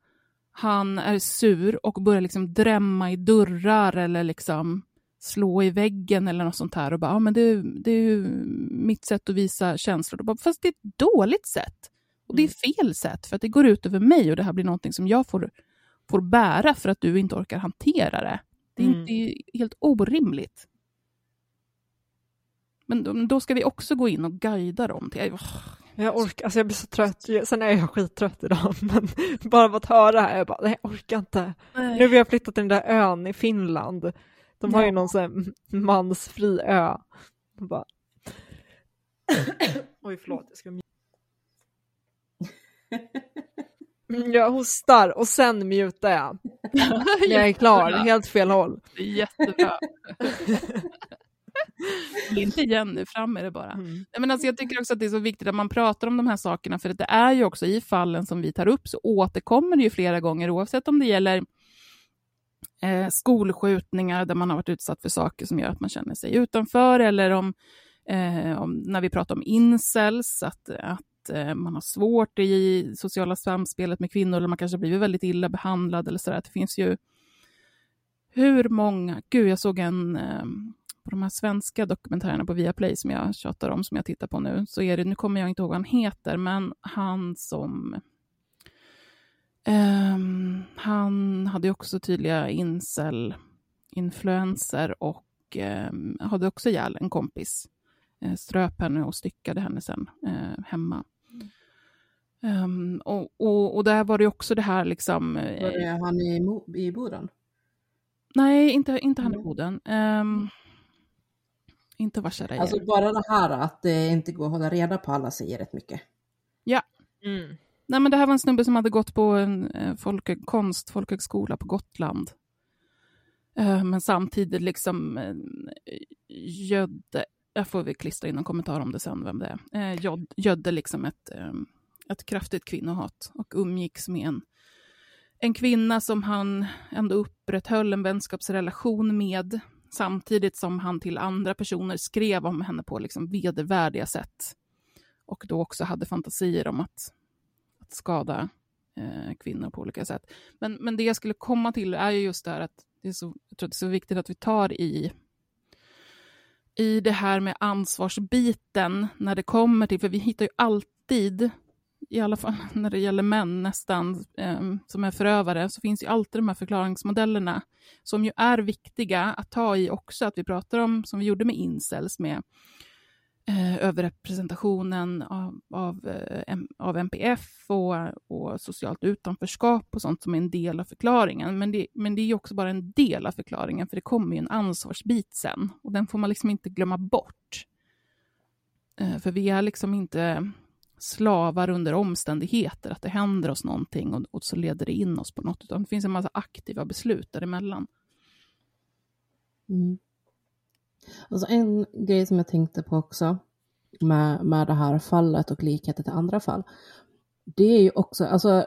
han är sur och börjar liksom drämma i dörrar eller liksom slå i väggen eller något sånt här och bara, ja men det, det är ju mitt sätt att visa känslor. Bara, Fast det är ett dåligt sätt. Och det är fel sätt för att det går ut över mig och det här blir någonting som jag får, får bära för att du inte orkar hantera det. Det är, Mm. inte, det är helt orimligt. Men då, då ska vi också gå in och guida dem. Till, jag orkar, alltså jag blir så trött. Sen är jag skittrött idag, men bara av att höra det här, jag bara, nej jag orkar inte. nej. Nu har vi flyttat till den där ön i Finland. De har ju Ja. någon sån här mansfri ö. Jag bara... Oj, förlåt. Jag ska... Mm, Jag hostar och sen mutar jag. Jag är klar, helt fel håll. Det är Jättebra. inte igen nu, fram med det bara. Mm. Men alltså jag tycker också att det är så viktigt att man pratar om de här sakerna, för att det är ju också i fallen som vi tar upp så återkommer det ju flera gånger, oavsett om det gäller eh, skolskjutningar där man har varit utsatt för saker som gör att man känner sig utanför, eller om, eh, om när vi pratar om incels, att, att Eh, man har svårt i sociala samspelet med kvinnor, eller man kanske blivit väldigt illa behandlad eller sådär. Det finns ju hur många, gud jag såg en ehm, på de här svenska dokumentärerna på Viaplay som jag tjatar om, som jag tittar på nu, så är det, nu kommer jag inte ihåg vad han heter, men han som... Um, han hade ju också tydliga incel-influenser och um, hade också ihjäl en kompis. Eh, ströp henne och styckade henne sen uh, hemma. Ehm, och, och, och där var det ju också det här liksom... eh, Var det han i, i Boden? Nej, inte, inte han i. Boden. Ehm, inte rejer. Alltså bara det här att det inte går att hålla reda på alla säger rätt mycket. Ja. Mm. Nej, men det här var en snubbe som hade gått på en eh, folk, konst, folkhögskola på Gotland. Eh, men samtidigt liksom eh, gödde, jag får väl klistra in en kommentar om det sen, vem det är, göd, gödde liksom ett, ett kraftigt kvinnohat och umgicks med en, en kvinna som han ändå upprätthöll en vänskapsrelation med, samtidigt som han till andra personer skrev om henne på liksom vedervärdiga sätt. Och då också hade fantasier om att, att skada eh, kvinnor på olika sätt. Men, men det jag skulle komma till är ju just det här att det är så, jag tror att det är så viktigt att vi tar i i det här med ansvarsbiten när det kommer till, för vi hittar ju alltid, i alla fall när det gäller män nästan, eh, som är förövare, så finns ju alltid de här förklaringsmodellerna som ju är viktiga att ta i också, att vi pratar om, som vi gjorde med incels, med eh, överrepresentationen av, av, eh, av MPF och, och socialt utanförskap och sånt som är en del av förklaringen. Men det, men det är också bara en del av förklaringen, för det kommer ju en ansvarsbit sen och den får man liksom inte glömma bort. Eh, för vi är liksom inte slavar under omständigheter, att det händer oss någonting och, och så leder det in oss på något, utan det finns en massa aktiva beslut däremellan. Mm. Alltså en grej som jag tänkte på också med, med det här fallet och likheter till andra fall. Det är ju också, alltså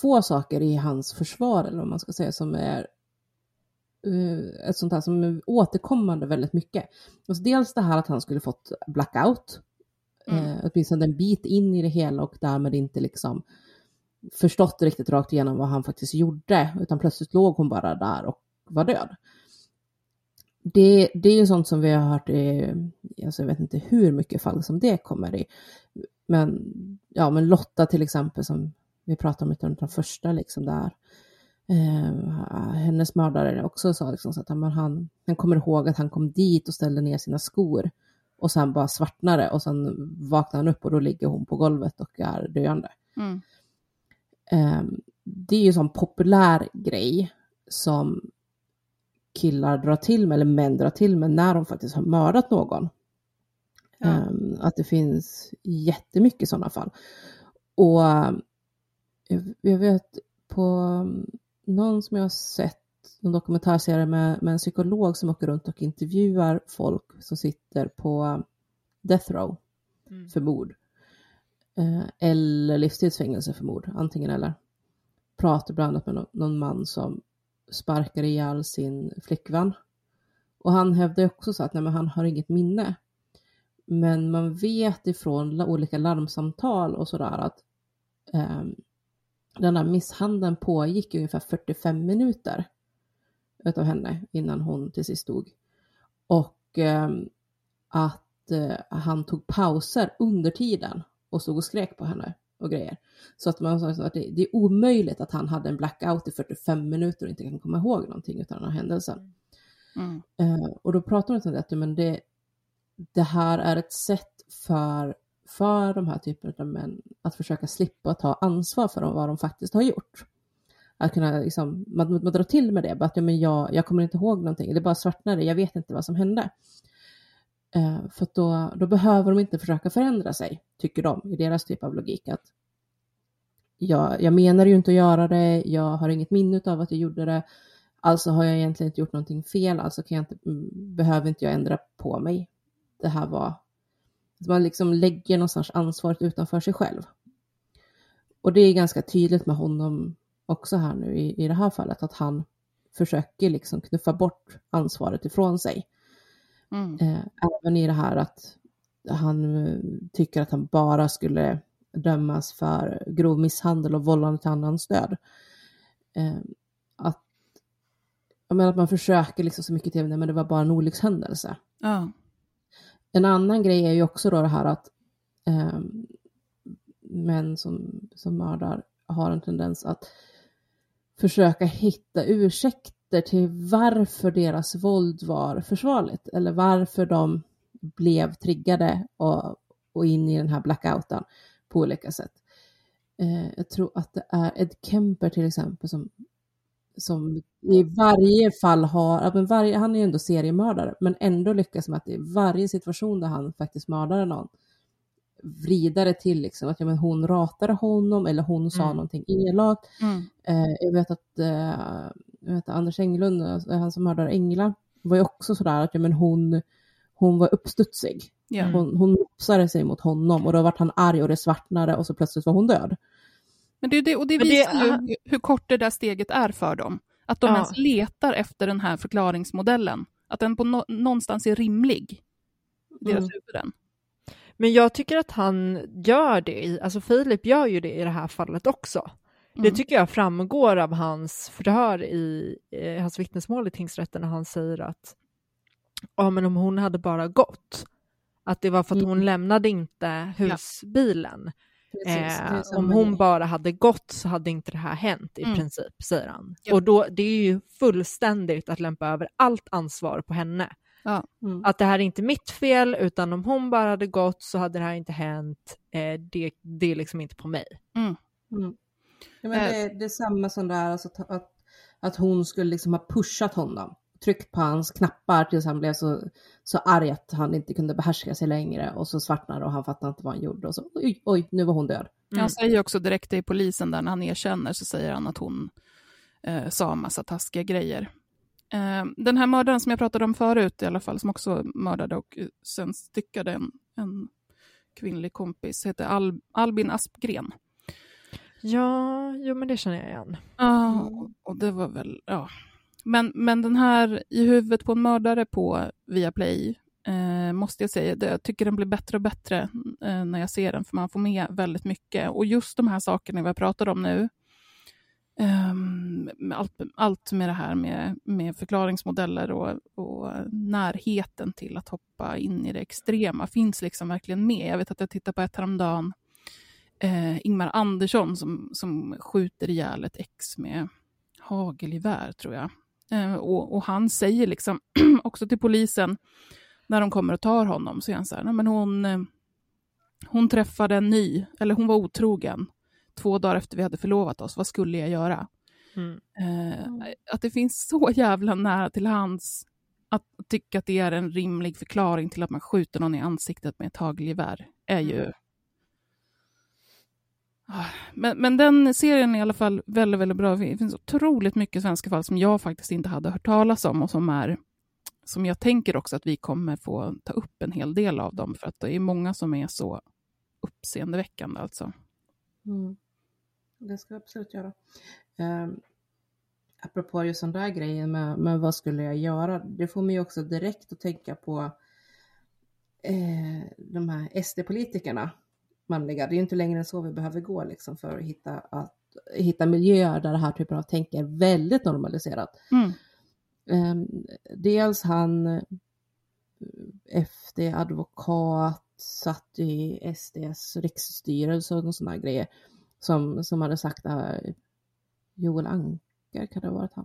två saker i hans försvar, eller vad man ska säga, som är eh, ett sånt här som är återkommande väldigt mycket. Alltså dels det här att han skulle fått blackout, mm. uh, åtminstone en bit in i det hela och därmed inte liksom förstått riktigt rakt igenom vad han faktiskt gjorde, utan plötsligt låg hon bara där och var död det, det är ju sånt som vi har hört i, alltså jag vet inte hur mycket fall som det kommer i. Men, ja, men Lotta till exempel som vi pratade om, utan de första liksom där. Eh, hennes mördare också sa liksom så att han, han kommer ihåg att han kom dit och ställde ner sina skor och sen bara svartnade och sen vaknar han upp och då ligger hon på golvet och är döende. Mm. Eh, det är ju en sån populär grej som killar drar till med, eller män drar till med när de faktiskt har mördat någon. Ja. Um, att det finns jättemycket sådana fall. Och jag vet på någon som jag har sett, en dokumentärserie med, med en psykolog som åker runt och intervjuar folk som sitter på death row mm. för mord. Uh, eller livstidsfängelse för mord, antingen eller. Pratar bland annat med någon, någon man som sparkar ihjäl sin flickvän. Och han hävdar också så att nej, men han har inget minne. Men man vet ifrån olika larmsamtal och sådär att eh, den här misshandeln pågick ungefär 45 minuter utav henne innan hon till sist dog. Och eh, att eh, han tog pauser under tiden och stod och skrek på henne och grejer. Så att man sa att det, det, är omöjligt att han hade en blackout i 45 minuter och inte kan komma ihåg någonting utan den här händelsen. Mm. Uh, och då pratar man om att men det, det här är ett sätt för, för de här typerna av män att försöka slippa ta ansvar för vad de faktiskt har gjort. Att kunna liksom, man, man drar till med det, bara att ja, men jag, jag kommer inte ihåg någonting, det bara svartnade, jag vet inte vad som hände. Eh, för då, då behöver de inte försöka förändra sig, tycker de, i deras typ av logik. Att jag, jag menar ju inte att göra det, jag har inget minne av att jag gjorde det, alltså har jag egentligen inte gjort någonting fel, alltså kan jag inte, mm, behöver inte jag ändra på mig. Det här var... Man liksom lägger någonstans ansvaret utanför sig själv. Och det är ganska tydligt med honom också här nu i, i det här fallet, att han försöker liksom knuffa bort ansvaret ifrån sig. Mm. Eh, även i det här att han eh, tycker att han bara skulle dömas för grov misshandel och vållande till annans död. Eh, att, jag menar att man försöker liksom så mycket till, men det var bara en olyckshändelse. Ja. En annan grej är ju också då det här att eh, män som, som mördar har en tendens att försöka hitta ursäkter till varför deras våld var försvarligt eller varför de blev triggade och, och in i den här blackouten på olika sätt. Eh, jag tror att det är Ed Kemper till exempel som som i varje fall har, men varje, han är ju ändå seriemördare, men ändå lyckas med att i varje situation där han faktiskt mördade någon, vrida det till liksom att ja, men hon ratade honom eller hon sa Mm. någonting elakt. Mm. Eh, jag vet att eh, jag vet, Anders Englund, alltså, han som mördade Engla, var ju också sådär att ja, men hon, hon var uppstudsig. Ja. Hon, hon mopsade sig mot honom och då vart han arg och det svartnade och så plötsligt var hon död. Men det, det, och det visar ju hur- hur kort det där steget är för dem. Att de Ja. ens letar efter den här förklaringsmodellen. Att den på nå- någonstans är rimlig i deras Mm. huvuden. Men jag tycker att han gör det, alltså Filip gör ju det i det här fallet också. Det Mm. tycker jag framgår av hans förhör i eh, hans vittnesmål i tingsrätten när han säger att ja, men om hon hade bara gått, att det var för att hon Mm. lämnade inte husbilen. Precis, det är Eh, om hon bara hade gått så hade inte det här hänt i Mm. princip, säger han. Ja. Och då, det är ju fullständigt att lämpa över allt ansvar på henne. Mm. Att det här är inte mitt fel, utan om hon bara hade gått så hade det här inte hänt. Eh, det, det är liksom inte på mig. Mm. Ja, men Eh. det, det är samma som det är, alltså, att- att, att hon skulle liksom ha pushat honom, tryckt på hans knappar tills han blev så, så arg att han inte kunde behärska sig längre och så svartnade och han fattade inte vad han gjorde och så oj, oj nu var hon död. Mm. Han säger också direkt till polisen där när han erkänner så säger han att hon eh, sa en massa taskiga grejer. Eh, den här mördaren som jag pratade om förut i alla fall, som också mördade och sen styckade en, en kvinnlig kompis, heter Al, Albin Aspgren. Ja, jo men det känner jag igen. Ja, och- och det var väl, ja. Men, men den här I huvudet på en mördare på Viaplay, eh, måste jag säga, det, jag tycker den blir bättre och bättre eh, när jag ser den, för man får med väldigt mycket. Och just de här sakerna vi pratar om nu, Ehm, med allt, allt med det här med, med förklaringsmodeller och, och närheten till att hoppa in i det extrema finns liksom verkligen med. Jag vet att jag tittade på ett häromdagen, eh, Ingmar Andersson som, som skjuter ihjäl ett ex med hagelgevär, tror jag. Eh, och, och han säger liksom också till polisen, när de kommer och tar honom, så är han så här, men hon, eh, hon träffade en ny, eller hon var otrogen, två dagar efter vi hade förlovat oss, vad skulle jag göra? Mm. Eh, att det finns så jävla nära till hands att tycka att det är en rimlig förklaring till att man skjuter någon i ansiktet med ett hagelgevär är ju... Ah, Men, men den serien är i alla fall väldigt, väldigt bra. Det finns otroligt mycket svenska fall som jag faktiskt inte hade hört talas om och som är som jag tänker också att vi kommer få ta upp en hel del av dem för att det är många som är så uppseendeväckande alltså. Mm. Det ska vi absolut göra. Um, apropå just den där grejen med, med vad skulle jag göra, det får mig också direkt att tänka på eh, de här SD-politikerna, manliga. Det är ju inte längre än så vi behöver gå liksom för att hitta, att, hitta miljöer där det här typen av tänk är väldigt normaliserat. Mm. Um, dels han eh, FD-advokat, satt i SDs riksstyrelse och sådana grejer som, som hade sagt uh, Joel Anker, kan det ha varit han?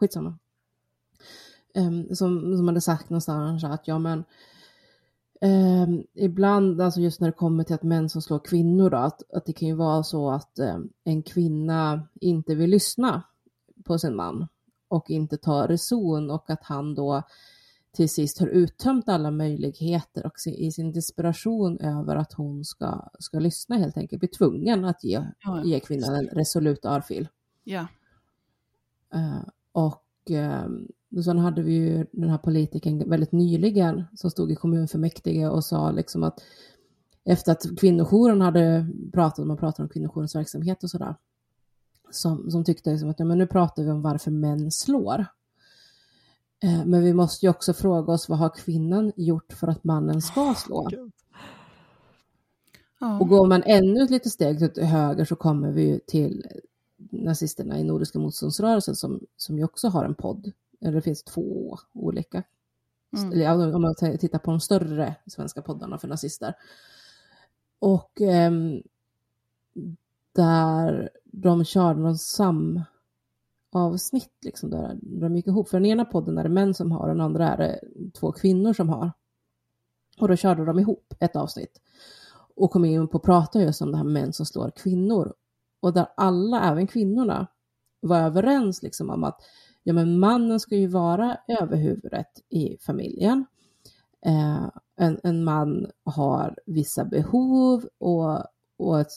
Skitsamma. Um, som, som hade sagt någonstans att ja men um, ibland, alltså just när det kommer till att män som slår kvinnor då, att, att det kan ju vara så att um, en kvinna inte vill lyssna på sin man och inte tar reson och att han då till sist har uttömt alla möjligheter och i sin desperation över att hon ska, ska lyssna helt enkelt blir tvungen att ge, Ja, ge kvinnan en resolut örfil. Ja. Uh, och uh, sen hade vi ju den här politikern väldigt nyligen som stod i kommunfullmäktige och sa liksom att efter att kvinnojouren hade pratat, man pratade om kvinnojourens verksamhet och sådär, som, som tyckte liksom att ja, men nu pratar vi om varför män slår. Eh, men vi måste ju också fråga oss vad har kvinnan gjort för att mannen ska slå? Ja. Och går man ännu ett litet steg till höger så kommer vi ju till nazisterna i Nordiska motståndsrörelsen som, som ju också har en podd. Eller det finns två olika. Mm. Om man tittar på de större svenska poddarna för nazister. Och ehm, där de körde någon avsnitt, liksom där de gick ihop. För den ena podden är det män som har, den andra är det två kvinnor som har. Och då körde de ihop ett avsnitt och kom in på att prata just om det här män som slår kvinnor. Och där alla, även kvinnorna, var överens liksom om att ja, men mannen ska ju vara överhuvudet i familjen. Eh, en, en man har vissa behov och, och ett,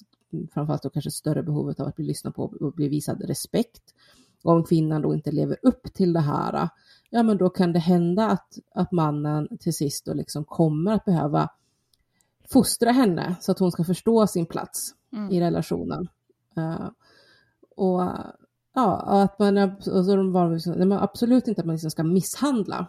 framförallt då kanske större behovet av att bli lyssnad på och bli visad respekt. Och om kvinnan då inte lever upp till det här, ja men då kan det hända att, att mannen till sist då liksom kommer att behöva fostra henne så att hon ska förstå sin plats Mm. i relationen. Eh, och ja, att man, och så de var liksom, absolut inte att man liksom ska misshandla.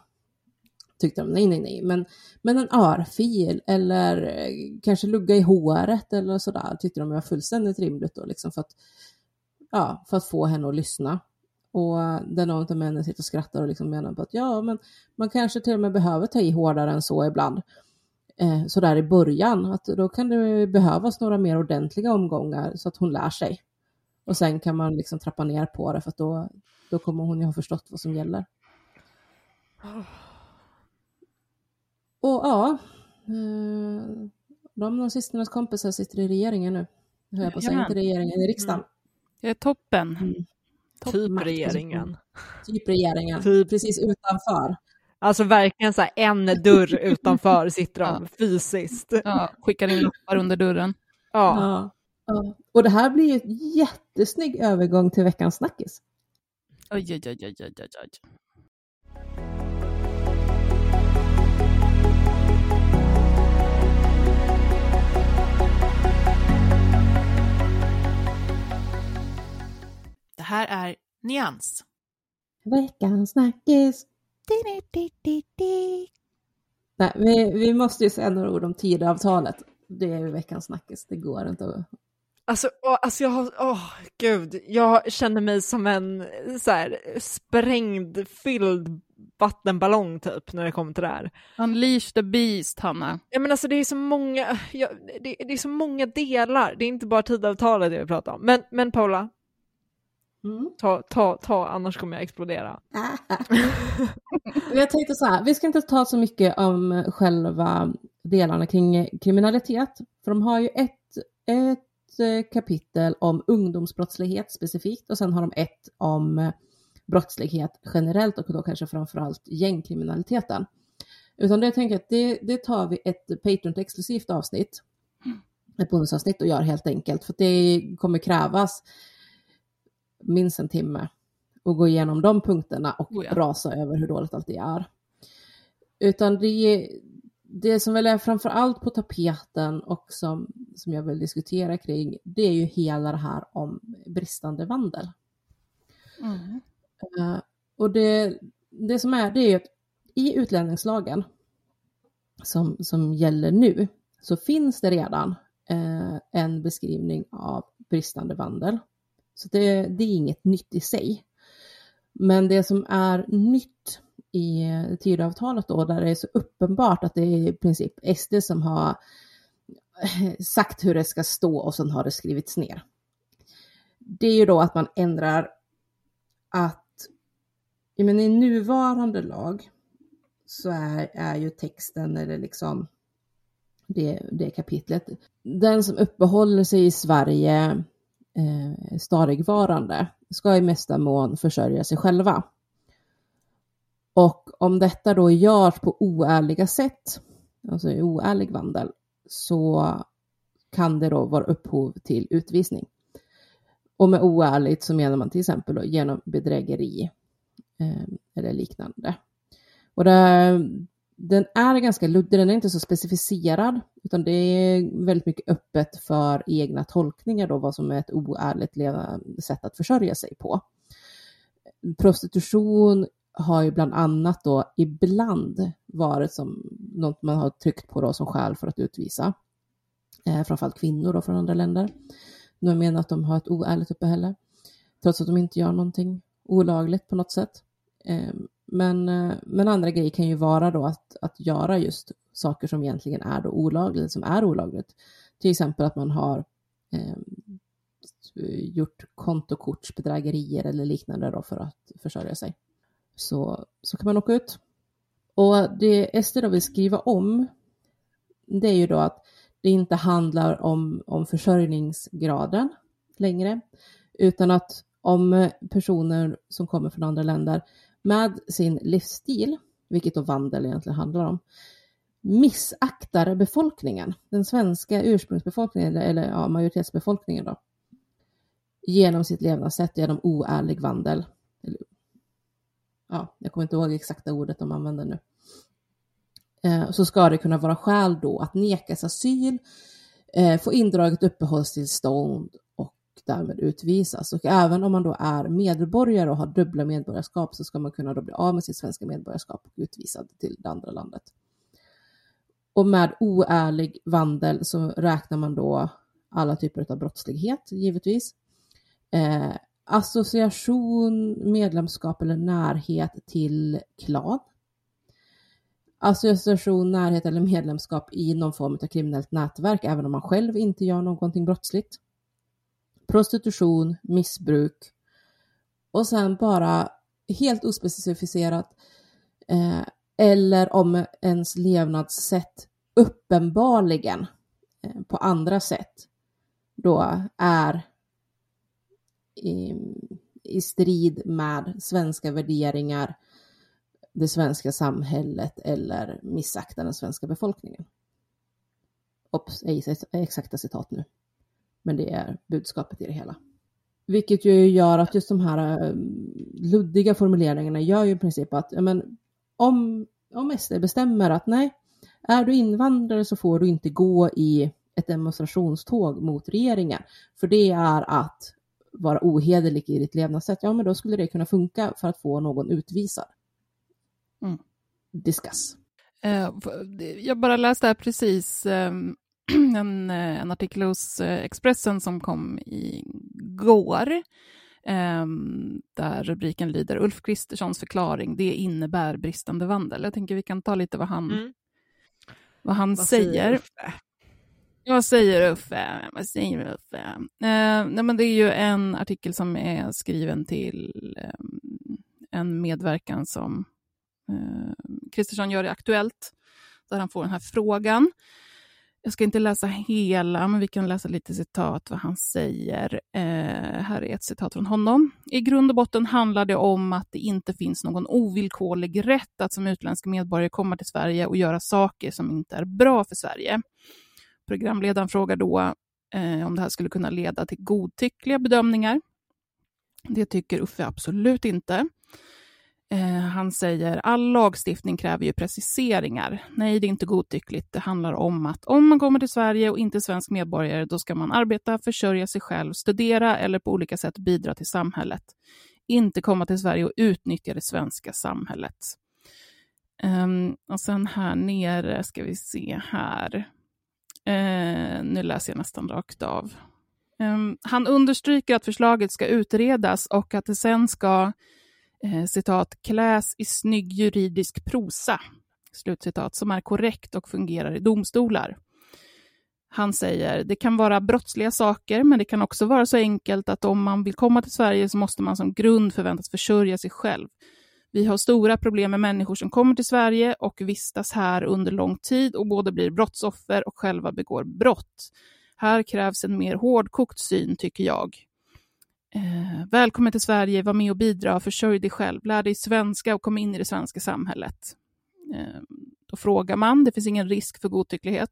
Tyckte de, nej, nej, nej, men, men en örfil eller eh, kanske lugga i håret eller sådär tyckte de var fullständigt rimligt då, liksom för att, ja, för att få henne att lyssna. Och där någon av männen sitter och skrattar och liksom menar på att ja, men man kanske till och med behöver ta i hårdare än så ibland. Eh, så där i början, att då kan det behövas några mer ordentliga omgångar så att hon lär sig. Och sen kan man liksom trappa ner på det för att då, då kommer hon ju ha förstått vad som gäller. Och ja, eh, de systrarnas kompisar sitter i regeringen nu. Höll jag på att säga, inte regeringen, i riksdagen. Det är toppen. Mm. Typ Toppmaktposition. regeringen. Typ regeringen, Typ. precis utanför. Alltså verkligen så här en dörr utanför sitter de Ja. fysiskt. Ja, skickar in lappar under dörren. Ja. Ja. Ja. Och det här blir ju ett jättesnygg övergång till veckans snackis. Oj, oj, oj, oj, oj, oj, här är Nyans. Veckans snackis. Nej, vi, vi måste ju säga några ord om Tidöavtalet. Det är ju veckans snackis, det går inte att... Alltså, åh, alltså jag har, åh gud, jag känner mig som en så här, sprängd, fylld vattenballong typ när det kommer till det här. Unleash the beast, Hanna. Ja men alltså det är så många, ja, det, det är så många delar, det är inte bara tidavtalet jag vill prata om. Men, men Paula, Mm. ta, ta, ta, annars kommer jag explodera. Jag tänkte så här, vi ska inte ta så mycket om själva delarna kring kriminalitet, för de har ju ett, ett eh, kapitel om ungdomsbrottslighet specifikt och sen har de ett om brottslighet generellt och då kanske framförallt gängkriminaliteten. Utan det jag tänker att det, det tar vi ett Patreon-exklusivt avsnitt, ett bonusavsnitt och gör helt enkelt, för det kommer krävas minst en timme och gå igenom de punkterna och Oh ja. rasa över hur dåligt allt det är. Utan det, det som väl är framför allt på tapeten och som, som jag vill diskutera kring, det är ju hela det här om bristande vandel. Mm. Eh, och det, det som är, det är ju att i utlänningslagen som, som gäller nu så finns det redan eh, en beskrivning av bristande vandel. Så det, det är inget nytt i sig. Men det som är nytt i Tidöavtalet då, där det är så uppenbart att det är i princip SD som har sagt hur det ska stå och sen har det skrivits ner. Det är ju då att man ändrar att men i nuvarande lag så är, är ju texten eller liksom det, det kapitlet. Den som uppehåller sig i Sverige eh, stadigvarande ska i mesta mån försörja sig själva. Och om detta då görs på oärliga sätt, alltså i oärlig vandel, så kan det då vara upphov till utvisning. Och med oärligt så menar man till exempel då genom bedrägeri eh, eller liknande. Och det, den är ganska luddig, den är inte så specificerad, utan det är väldigt mycket öppet för egna tolkningar då, vad som är ett oärligt sätt att försörja sig på. Prostitution har ju bland annat då ibland varit som något man har tryckt på då som skäl för att utvisa. Eh, framförallt kvinnor då från andra länder. Nu menar att de har ett oärligt uppehälle, trots att de inte gör någonting olagligt på något sätt. Ehm, men, eh, men andra grejer kan ju vara då att, att göra just saker som egentligen är då olagligt, som är olagligt. Till exempel att man har eh, gjort kontokortsbedrägerier eller liknande då för att försörja sig. Så, så kan man åka ut. Och det SD då vill skriva om, det är ju då att det inte handlar om, om försörjningsgraden längre, utan att om personer som kommer från andra länder med sin livsstil, vilket då vandel egentligen handlar om, missaktar befolkningen, den svenska ursprungsbefolkningen, eller ja, majoritetsbefolkningen då, genom sitt levnadssätt, genom oärlig vandel. Ja, jag kommer inte ihåg exakta ordet de använder nu. Eh, så ska det kunna vara skäl då att nekas asyl, eh, få indraget uppehållstillstånd därmed utvisas. Och även om man då är medborgare och har dubbla medborgarskap så ska man kunna då bli av med sitt svenska medborgarskap och utvisad till det andra landet. Och med oärlig vandel så räknar man då alla typer av brottslighet givetvis. Eh, association, medlemskap eller närhet till klan. Association, närhet eller medlemskap i någon form av kriminellt nätverk, även om man själv inte gör någonting brottsligt. Prostitution, missbruk och sen bara helt ospecificerat eh, eller om ens levnadssätt uppenbarligen eh, på andra sätt då är i, i strid med svenska värderingar, det svenska samhället eller missaktar den svenska befolkningen. Ops, exakta citat nu. Men det är budskapet i det hela. Vilket ju gör att just de här eh, luddiga formuleringarna gör ju i princip att, men om, om SD bestämmer att nej, är du invandrare så får du inte gå i ett demonstrationståg mot regeringen, för det är att vara ohederlig i ditt levnadssätt, ja men då skulle det kunna funka för att få någon utvisad. Mm. Discuss. Eh, jag bara läste här precis ehm, en, eh, en artikel hos eh, Expressen som kom igår, ehm, där rubriken lyder Ulf Kristerssons förklaring, det innebär bristande vandel. Jag tänker vi kan ta lite vad han, mm. vad han vad säger. säger vad säger Uffe? Vad säger Uffe? Eh, nej, men det är ju en artikel som är skriven till eh, en medverkan som Kristersson eh, gör i Aktuellt, där han får den här frågan. Jag ska inte läsa hela, men vi kan läsa lite citat vad han säger. Eh, här är ett citat från honom. I grund och botten handlar det om att det inte finns någon ovillkorlig rätt att som utländsk medborgare komma till Sverige och göra saker som inte är bra för Sverige. Programledaren frågar då eh, om det här skulle kunna leda till godtyckliga bedömningar. Det tycker Uffe absolut inte. Eh, han säger all lagstiftning kräver ju preciseringar. Nej, det är inte godtyckligt. Det handlar om att om man kommer till Sverige och inte är svensk medborgare, då ska man arbeta, försörja sig själv, studera eller på olika sätt bidra till samhället. Inte komma till Sverige och utnyttja det svenska samhället. Um, och sen här nere ska vi se här. Uh, nu läser jag nästan rakt av. Um, han understryker att förslaget ska utredas och att det sen ska eh, citat, kläs i snygg juridisk prosa, slutcitat, som är korrekt och fungerar i domstolar. Han säger, det kan vara brottsliga saker, men det kan också vara så enkelt att om man vill komma till Sverige så måste man som grund förväntas försörja sig själv. Vi har stora problem med människor som kommer till Sverige och vistas här under lång tid och både blir brottsoffer och själva begår brott. Här krävs en mer hårdkokt syn, tycker jag. Eh, välkommen till Sverige, var med och bidra, försörj dig själv, lär dig svenska och kom in i det svenska samhället. Eh, då frågar man, det finns ingen risk för godtycklighet.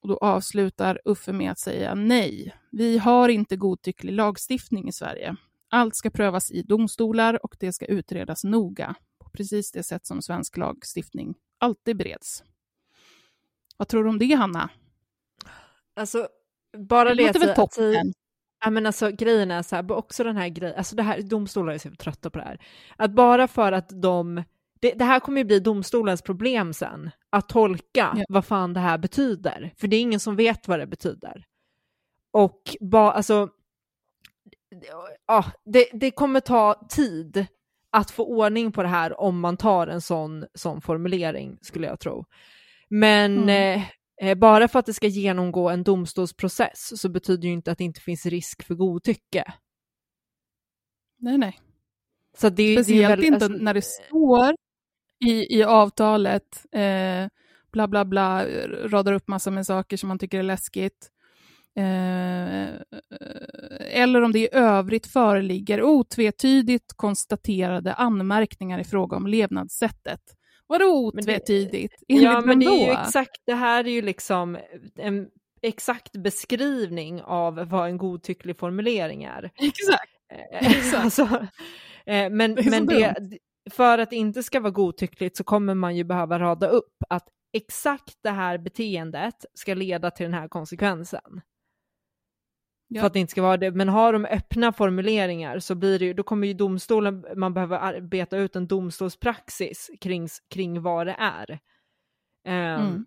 Och då avslutar Uffe med att säga nej, vi har inte godtycklig lagstiftning i Sverige. Allt ska prövas i domstolar och det ska utredas noga, på precis det sätt som svensk lagstiftning alltid bereds. Vad tror du om det, Hanna? Alltså, bara det, det att, Ja, men alltså, grejen är så här, också den här grejen, alltså det här, domstolar är så trötta på det här, att bara för att de, det, det här kommer ju bli domstolens problem sen, att tolka ja. vad fan det här betyder, för det är ingen som vet vad det betyder. Och bara, alltså, ja, det, det kommer ta tid att få ordning på det här om man tar en sån, sån formulering, skulle jag tro. Men mm. Eh, bara för att det ska genomgå en domstolsprocess så betyder ju inte att det inte finns risk för godtycke. Nej, nej. Så det, Speciellt det väl, inte alltså, när det står i, i avtalet, eh, bla bla bla, radar upp massor med saker som man tycker är läskigt. Eh, eller om det i övrigt föreligger otvetydigt konstaterade anmärkningar i fråga om levnadssättet. Vadå otvetydigt? Det, ja, men det är ju exakt, det här är ju liksom en exakt beskrivning av vad en godtycklig formulering är. Exakt. exakt. alltså, eh, men det men det, för att det inte ska vara godtyckligt så kommer man ju behöva rada upp att exakt det här beteendet ska leda till den här konsekvensen. Ja. För att det inte ska vara det. Men har de öppna formuleringar så blir det ju, då kommer ju domstolen, man behöver arbeta ut en domstolspraxis kring, kring vad det är. Um, mm.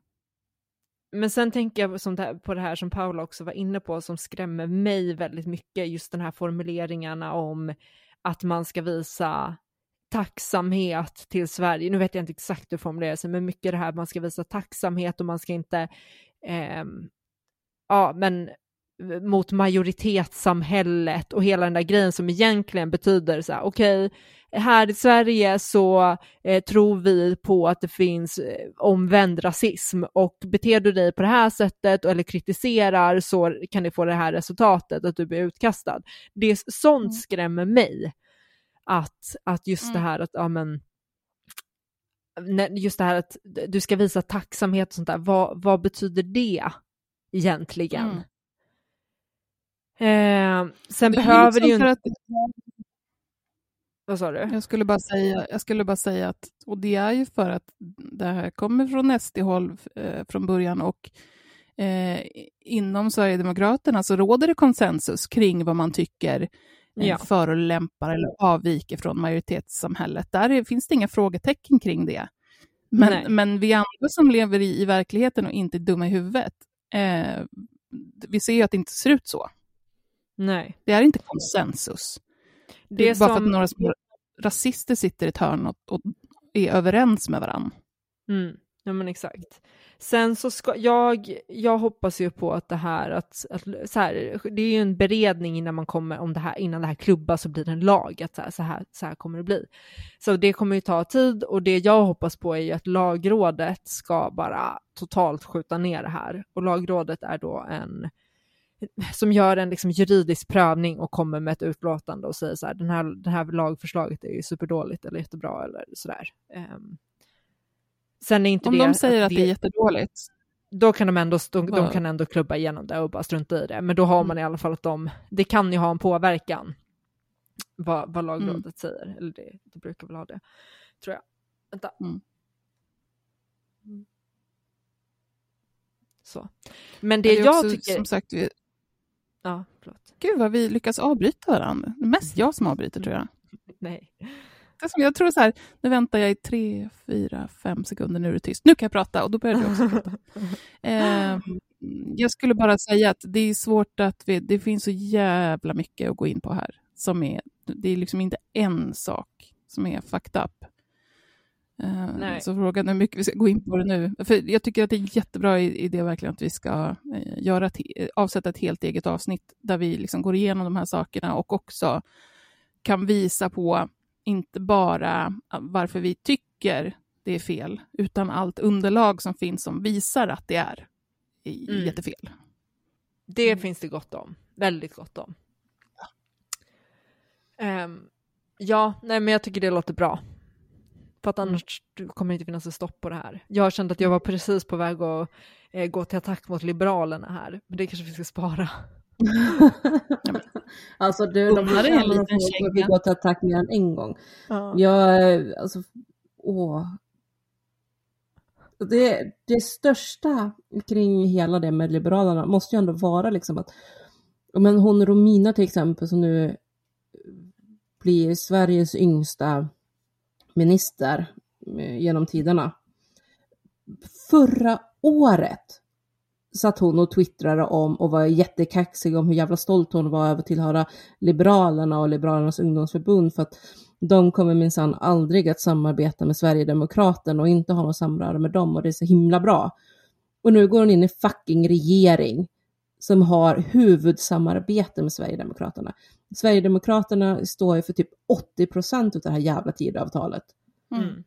Men sen tänker jag som det på det här som Paula också var inne på som skrämmer mig väldigt mycket, just den här formuleringarna om att man ska visa tacksamhet till Sverige. Nu vet jag inte exakt hur formulerar sig, men mycket det här man ska visa tacksamhet och man ska inte, eh, ja men mot majoritetssamhället och hela den där grejen som egentligen betyder så här, okej, okay, här i Sverige så eh, tror vi på att det finns eh, omvänd rasism och beter du dig på det här sättet eller kritiserar så kan det få det här resultatet att du blir utkastad. Det sånt mm. skrämmer mig. Att, att just mm. det här att, ja men, just det här att du ska visa tacksamhet och sånt där, vad, vad betyder det egentligen? Mm. Eh, sen det behöver det ju inte... Att... Vad sa du? Jag skulle, bara säga, jag skulle bara säga att, och det är ju för att det här kommer från SD-håll eh, från början och eh, inom Sverigedemokraterna så råder det konsensus kring vad man tycker eh, ja. förolämpar eller avviker från majoritetssamhället. Där är, finns det inga frågetecken kring det. Men, men vi andra som lever i, i verkligheten och inte är dumma i huvudet, eh, vi ser ju att det inte ser ut så. Nej. Det är inte konsensus. Det är bara som... för att några små rasister sitter i ett hörn och, och är överens med varandra. Mm. Ja men exakt. Sen så ska jag, jag hoppas ju på att det här, att, att så här, det är ju en beredning innan man kommer, om det här, innan det här klubbas så blir det en lag, att så här, så här, så här kommer det bli. Så det kommer ju ta tid och det jag hoppas på är ju att lagrådet ska bara totalt skjuta ner det här. Och lagrådet är då en som gör en liksom juridisk prövning och kommer med ett utlåtande och säger så här, den här, det här lagförslaget är ju superdåligt eller jättebra eller sådär. Um, sen är inte Om det... de säger att det, det är jättedåligt? Då kan de ändå, de, de, kan ändå klubba igenom det och bara strunta i det. Men då har man mm. i alla fall att de, det kan ju ha en påverkan vad, vad lagrådet mm. säger. Eller det, det brukar väl ha det, tror jag. Vänta. Mm. Så. Men det, det jag också, tycker... Som sagt, Ja, förlåt. Gud vad vi lyckas avbryta varandra. Det är mest jag som avbryter tror jag. Nej. Jag tror så här, nu väntar jag i tre, fyra, fem sekunder, nu är det tyst. Nu kan jag prata och då börjar du också prata. Eh, jag skulle bara säga att det är svårt att, vi, det finns så jävla mycket att gå in på här. Som är, det är liksom inte en sak som är fucked up. Uh, så frågan är hur mycket vi ska gå in på det nu. För jag tycker att det är en jättebra idé verkligen att vi ska uh, göra ett, avsätta ett helt eget avsnitt där vi liksom går igenom de här sakerna och också kan visa på inte bara varför vi tycker det är fel, utan allt underlag som finns som visar att det är mm. jättefel. Det mm. finns det gott om, väldigt gott om. Ja, um, ja nej, men jag tycker det låter bra. För att mm. annars kommer det inte finnas ett stopp på det här. Jag kände att jag var precis på väg att eh, gå till attack mot Liberalerna här, men det kanske vi ska spara. alltså du, de här är en liten vi går till attack mer än en gång. Ja. Jag, alltså, åh. Det, det största kring hela det med Liberalerna måste ju ändå vara liksom att, men hon Romina till exempel som nu blir Sveriges yngsta minister eh, genom tiderna. Förra året satt hon och twittrade om och var jättekaxig om hur jävla stolt hon var över att tillhöra Liberalerna och Liberalernas ungdomsförbund för att de kommer minsann aldrig att samarbeta med Sverigedemokraterna och inte ha något samröre med dem och det är så himla bra. Och nu går hon in i fucking regering som har huvudsamarbete med Sverigedemokraterna. Sverigedemokraterna står ju för typ 80 procent av det här jävla tidavtalet. Mm.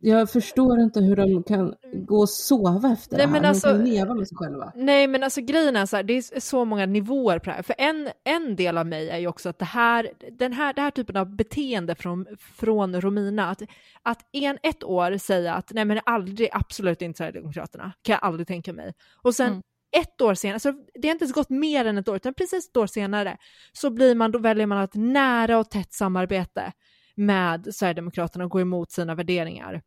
jag förstår inte hur de kan gå och sova efter Nej, det här. men de alltså- kan leva med sig själva. Nej men alltså grejen är så här, det är så många nivåer på det här. För en, en del av mig är ju också att det här, den här, det här typen av beteende från, från Romina, att, att en, ett år säga att nej men aldrig, absolut inte Sverigedemokraterna, kan jag aldrig tänka mig. Och sen Mm. Ett år senare, så det har inte ens gått mer än ett år, utan precis ett år senare, så blir man, då väljer man ett nära och tätt samarbete med Sverigedemokraterna och gå emot sina värderingar.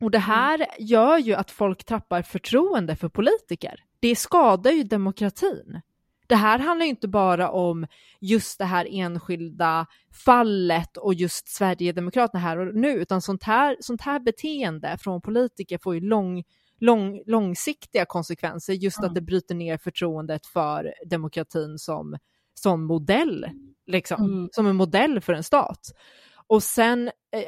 Och det här gör ju att folk tappar förtroende för politiker. Det skadar ju demokratin. Det här handlar ju inte bara om just det här enskilda fallet och just Sverigedemokraterna här och nu, utan sånt här, sånt här beteende från politiker får ju lång, lång, långsiktiga konsekvenser, just att det bryter ner förtroendet för demokratin som, som modell, liksom, Mm. som en modell för en stat. Och sen, eh,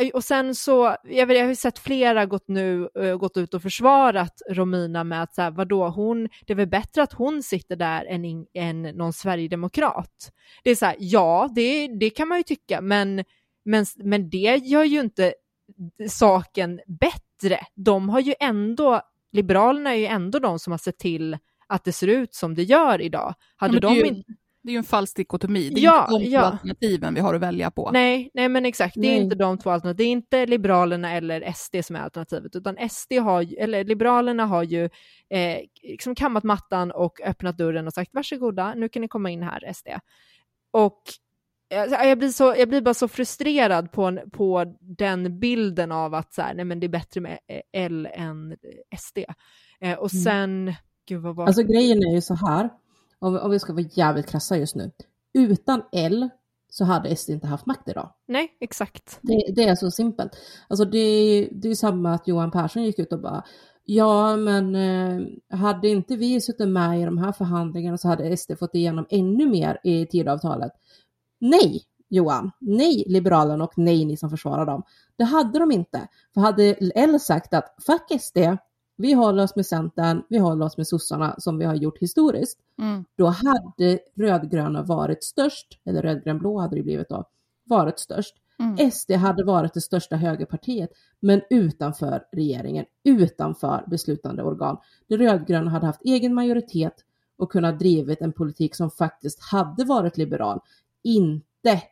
eh, och sen så, jag, vet, jag har ju sett flera gått, nu, eh, gått ut och försvarat Romina med att så här, vadå, hon, det är väl bättre att hon sitter där än, än någon sverigedemokrat. Det är så här, ja, det, det kan man ju tycka, men, men, men det gör ju inte saken bättre. De har ju ändå, Liberalerna är ju ändå de som har sett till att det ser ut som det gör idag. Hade men det är ju- inte Det är ju en falsk dikotomi. Det är Ja, inte de två ja. alternativen vi har att välja på. Nej, nej men exakt, det är Nej. inte de två alternativen. Det är inte Liberalerna eller SD som är alternativet, utan SD har, eller Liberalerna har ju eh, liksom kammat mattan och öppnat dörren och sagt varsågoda, nu kan ni komma in här SD. Och jag blir, så, jag blir bara så frustrerad på, på den bilden av att så här, nej men det är bättre med eh, L än SD. Eh, och Mm. sen, gud vad var Alltså grejen är ju så här, om, om vi ska vara jävligt krassa just nu. Utan L så hade SD inte haft makt idag. Nej, exakt. Det, det är så simpelt. Alltså det, det är ju samma att Johan Persson gick ut och bara Ja, men eh, hade inte vi suttit med i de här förhandlingarna så hade SD fått igenom ännu mer i Tidöavtalet. Nej, Johan. Nej, Liberalerna och nej, ni som försvarar dem. Det hade de inte. För hade L sagt att fuck SD, vi håller oss med Centern, vi håller oss med sossarna som vi har gjort historiskt, Mm. då hade rödgröna varit störst, eller rödgrönblå hade det blivit då, varit störst. Mm. SD hade varit det största högerpartiet, men utanför regeringen, utanför beslutande organ. De rödgröna hade haft egen majoritet och kunnat drivit en politik som faktiskt hade varit liberal, inte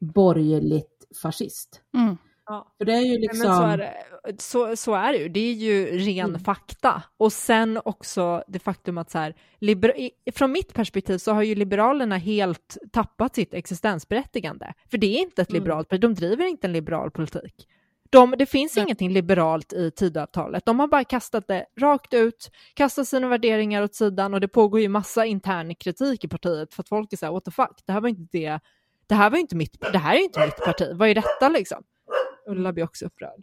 borgerligt fascist. Mm. Ja. För det är ju Nej, liksom... Men så, är det, så, så är det ju, det är ju ren Mm. fakta. Och sen också det faktum att så här, liber, från mitt perspektiv så har ju Liberalerna helt tappat sitt existensberättigande. För det är inte ett Mm. liberalt parti, de driver inte en liberal politik. De, det finns Nej. ingenting liberalt i Tidöavtalet. De har bara kastat det rakt ut, kastat sina värderingar åt sidan och det pågår ju massa intern kritik i partiet för att folk är så här, what the fuck, det här var inte det, det här var inte mitt, det här är inte mitt parti, vad är detta liksom? Ulla blir också upprörd.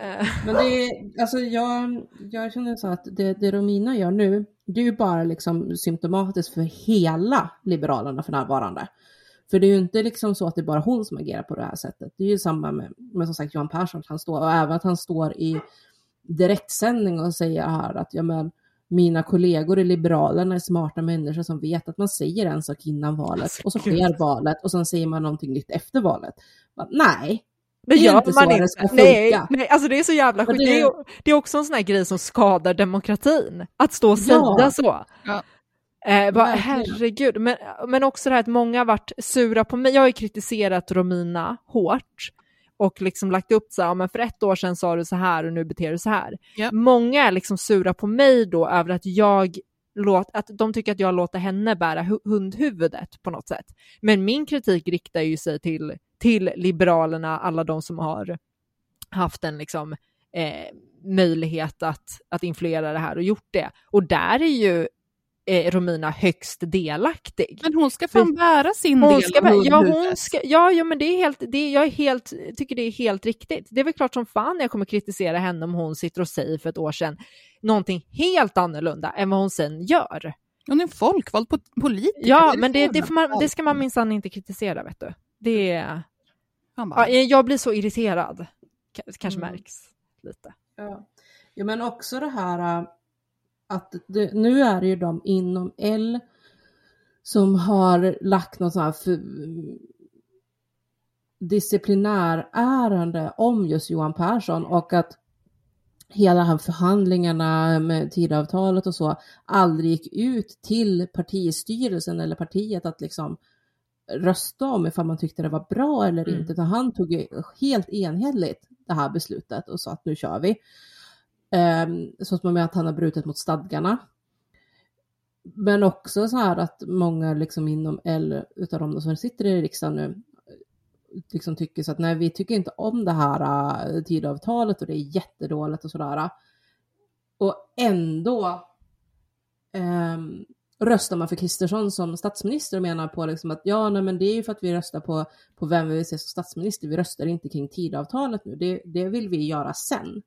Eh, Men det är, alltså jag, jag känner så att det, det Romina gör nu, det är ju bara liksom symptomatiskt för hela Liberalerna för närvarande. För det är ju inte liksom så att det är bara hon som agerar på det här sättet. Det är ju samma med, med som sagt Johan Persson, att han står, och även att han står i direktsändning och säger här att ja, men, mina kollegor i Liberalerna är smarta människor som vet att man säger en sak innan valet och så sker valet och sen säger man någonting nytt efter valet. Bara, nej, Det Det gör inte man så inte. nej, nej, alltså det är så jävla Men sjukt. det- det är också en sån här grej som skadar demokratin, att stå och säga Ja. så. Ja. Eh, bara, herregud, men, men också det här att många har varit sura på mig. Jag har ju kritiserat Romina hårt och liksom lagt upp så här, "Ja, men för ett år sedan sa du så här och nu beter du så här. Ja. Många är liksom sura på mig då över att jag låt, att de tycker att jag låter henne bära hu- hundhuvudet på något sätt. Men min kritik riktar ju sig till, till Liberalerna, alla de som har haft en liksom, eh, möjlighet att, att influera det här och gjort det. Och där är ju eh, Romina högst delaktig. Men hon ska fan bära sin Hon del ska, av vara- ja, hon ska, ja, ja, men det är helt, det är, jag är helt, tycker det är helt riktigt. Det är väl klart som fan jag kommer kritisera henne om hon sitter och säger för ett år sedan någonting helt annorlunda än vad hon sen gör. Hon är en folkvald po- politiker. Ja, är men det, det, får man, det ska man minsann inte kritisera, vet du. Det bara, ja, jag blir så irriterad. K- Kanske Mm. märks lite. Ja. ja, men också det här äh, att det, nu är det ju de inom L som har lagt något sånt här för, disciplinärärende om just Johan Persson och att hela här förhandlingarna med tidavtalet och så aldrig gick ut till partistyrelsen eller partiet att liksom rösta om ifall man tyckte det var bra eller Mm. inte. Utan han tog helt enhälligt det här beslutet och sa att nu kör vi. Ehm, så att man med att han har brutit mot stadgarna. Men också så här att många liksom inom L utav de som sitter i riksdagen nu liksom tycker så att nej, vi tycker inte om det här eh, uh, tidavtalet och det är jättedåligt och sådär. Och ändå ehm, röstar man för Kristersson som statsminister och menar på liksom att ja, nej, men det är ju för att vi röstar på, på vem vi vill se som statsminister. Vi röstar inte kring tidavtalet nu. Det, det vill vi göra sen.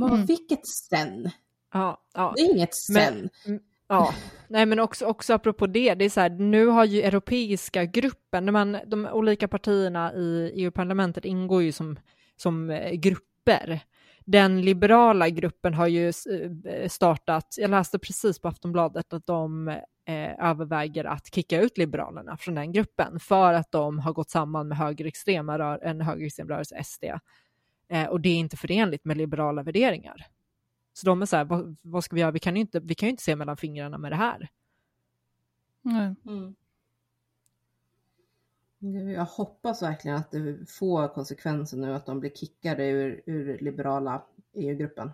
Men Mm. vad vilket sen? Ja, ja. Det är inget sen. Men, ja, nej men också, också apropå det, det är så här, nu har ju europeiska gruppen, när man, de olika partierna i EU-parlamentet ingår ju som, som eh, grupper. Den liberala gruppen har ju eh, startat, jag läste precis på Aftonbladet att de eh, överväger att kicka ut Liberalerna från den gruppen för att de har gått samman med högerextrema rör, en högerextrem rörelse, SD. Eh, och det är inte förenligt med liberala värderingar. Så de är så här, vad, vad ska vi göra? Vi kan ju inte, vi kan ju inte se mellan fingrarna med det här. Nej. Mm. Jag hoppas verkligen att det får konsekvenser nu att de blir kickade ur, ur liberala EU-gruppen.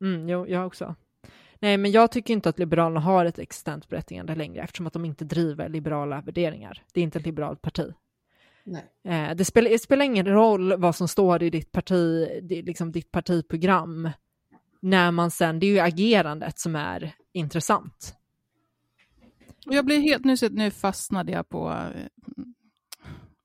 Mm, jo, jag också. Nej, men jag tycker inte att Liberalerna har ett existent berättigande längre eftersom att de inte driver liberala värderingar. Det är inte ett liberalt parti. Nej. Eh, det, spelar, det spelar ingen roll vad som står i ditt, parti, det, liksom ditt partiprogram när man sen, det är ju agerandet som är intressant. Och jag blir helt, nu, nu fastnade jag på, eh,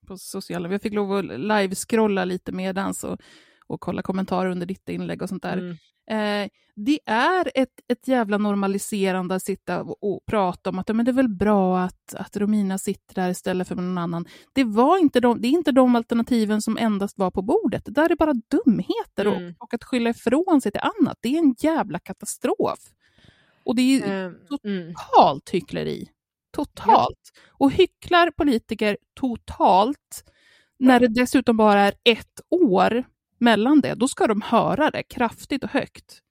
på sociala, jag fick lov att live-scrolla lite medans och, och kolla kommentarer under ditt inlägg och sånt där. Mm. Eh, det är ett, ett jävla normaliserande att sitta och, och prata om att men det är väl bra att, att Romina sitter där istället för någon annan. Det, var inte de, det är inte de alternativen som endast var på bordet. Det där är bara dumheter Mm. och, och att skylla ifrån sig till annat. Det är en jävla katastrof. Och det är Eh, mm. totalt hyckleri. Totalt. Och hycklar politiker totalt när det dessutom bara är ett år mellan det, då ska de höra det kraftigt och högt.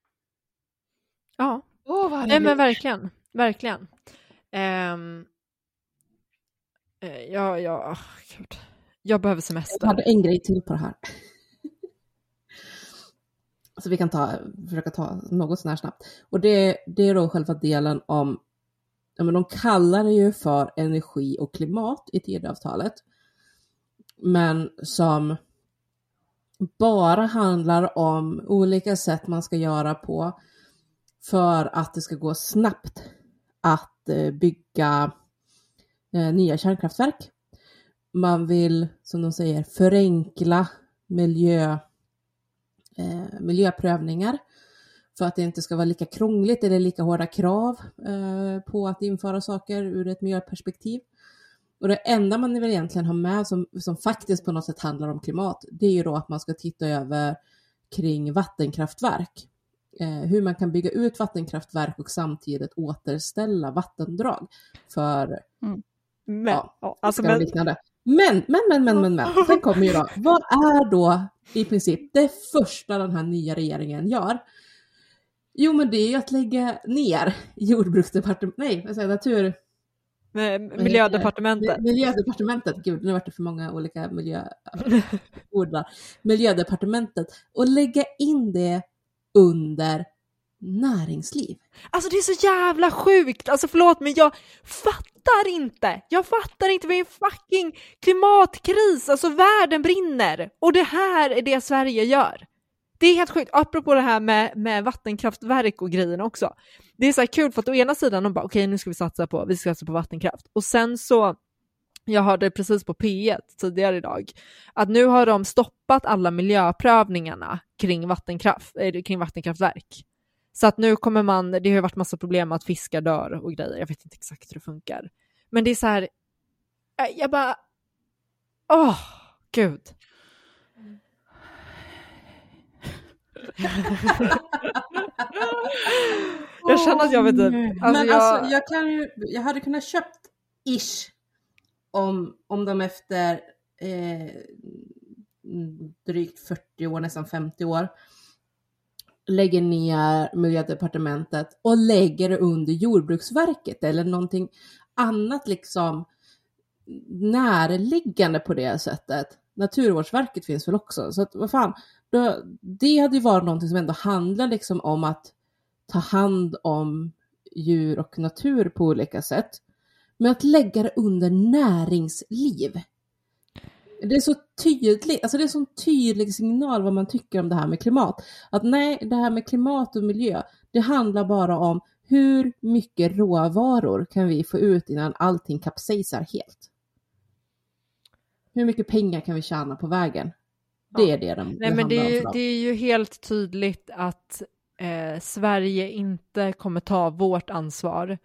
Ja, vad Nej men verkligen, verkligen. Um, ja, ja, oh, gud. Jag behöver Jag semester. hade en grej till på det här. Så vi kan ta, försöka ta något sån här snabbt. Och det, det är då själva delen om, ja men de kallar det ju för energi och klimat i Tidöavtalet. Men som bara handlar om olika sätt man ska göra på för att det ska gå snabbt att eh, bygga eh, nya kärnkraftverk. Man vill, som de säger, förenkla miljö, eh, miljöprövningar för att det inte ska vara lika krångligt eller lika hårda krav eh, på att införa saker ur ett miljöperspektiv. Och det enda man väl egentligen har med som, som faktiskt på något sätt handlar om klimat, det är ju då att man ska titta över kring vattenkraftverk. Eh, hur man kan bygga ut vattenkraftverk och samtidigt återställa vattendrag för Men, ja, alltså, men, liknande. Men, men, men, men, men, men, sen kommer ju då, vad är då i princip det första den här nya regeringen gör? Jo, men det är ju att lägga ner jordbruksdepartementet, nej, vad säger natur... med, vad heter det? Miljödepartementet. Mi- Miljödepartementet, gud nu vart det för många olika miljöord där. Miljödepartementet och lägga in det under näringsliv. Alltså det är så jävla sjukt, alltså förlåt men jag fattar inte. Jag fattar inte, vi är en fucking klimatkris, alltså världen brinner. Och det här är det Sverige gör. Det är helt sjukt, apropå det här med, med vattenkraftverk och grejerna också. Det är så här kul för att å ena sidan de bara okej nu ska vi satsa på, vi ska satsa på vattenkraft. Och sen så, jag hörde precis på P1 tidigare idag, att nu har de stoppat alla miljöprövningarna kring, vattenkraft, eh, kring vattenkraftverk. Så att nu kommer man, det har ju varit massa problem med att fiskar dör och grejer, jag vet inte exakt hur det funkar. Men det är så här, eh, jag bara, åh, gud. jag känner att jag vet inte, alltså men jag, alltså, jag kan ju, jag hade kunnat köpt ish om, om de efter eh, drygt 40 år, nästan 50 år, lägger ner miljödepartementet och lägger det under Jordbruksverket eller någonting annat liksom närliggande på det sättet. Naturvårdsverket finns väl också, så att vad fan, det hade ju varit någonting som ändå handlar liksom om att ta hand om djur och natur på olika sätt. Men att lägga det under näringsliv. Det är så tydligt, alltså det är en sån tydlig signal vad man tycker om det här med klimat. Att nej, det här med klimat och miljö, det handlar bara om hur mycket råvaror kan vi få ut innan allting kapsejsar helt? Hur mycket pengar kan vi tjäna på vägen? Det är det de, Nej, men det är, ju, det är ju helt tydligt att eh, Sverige inte kommer ta vårt ansvar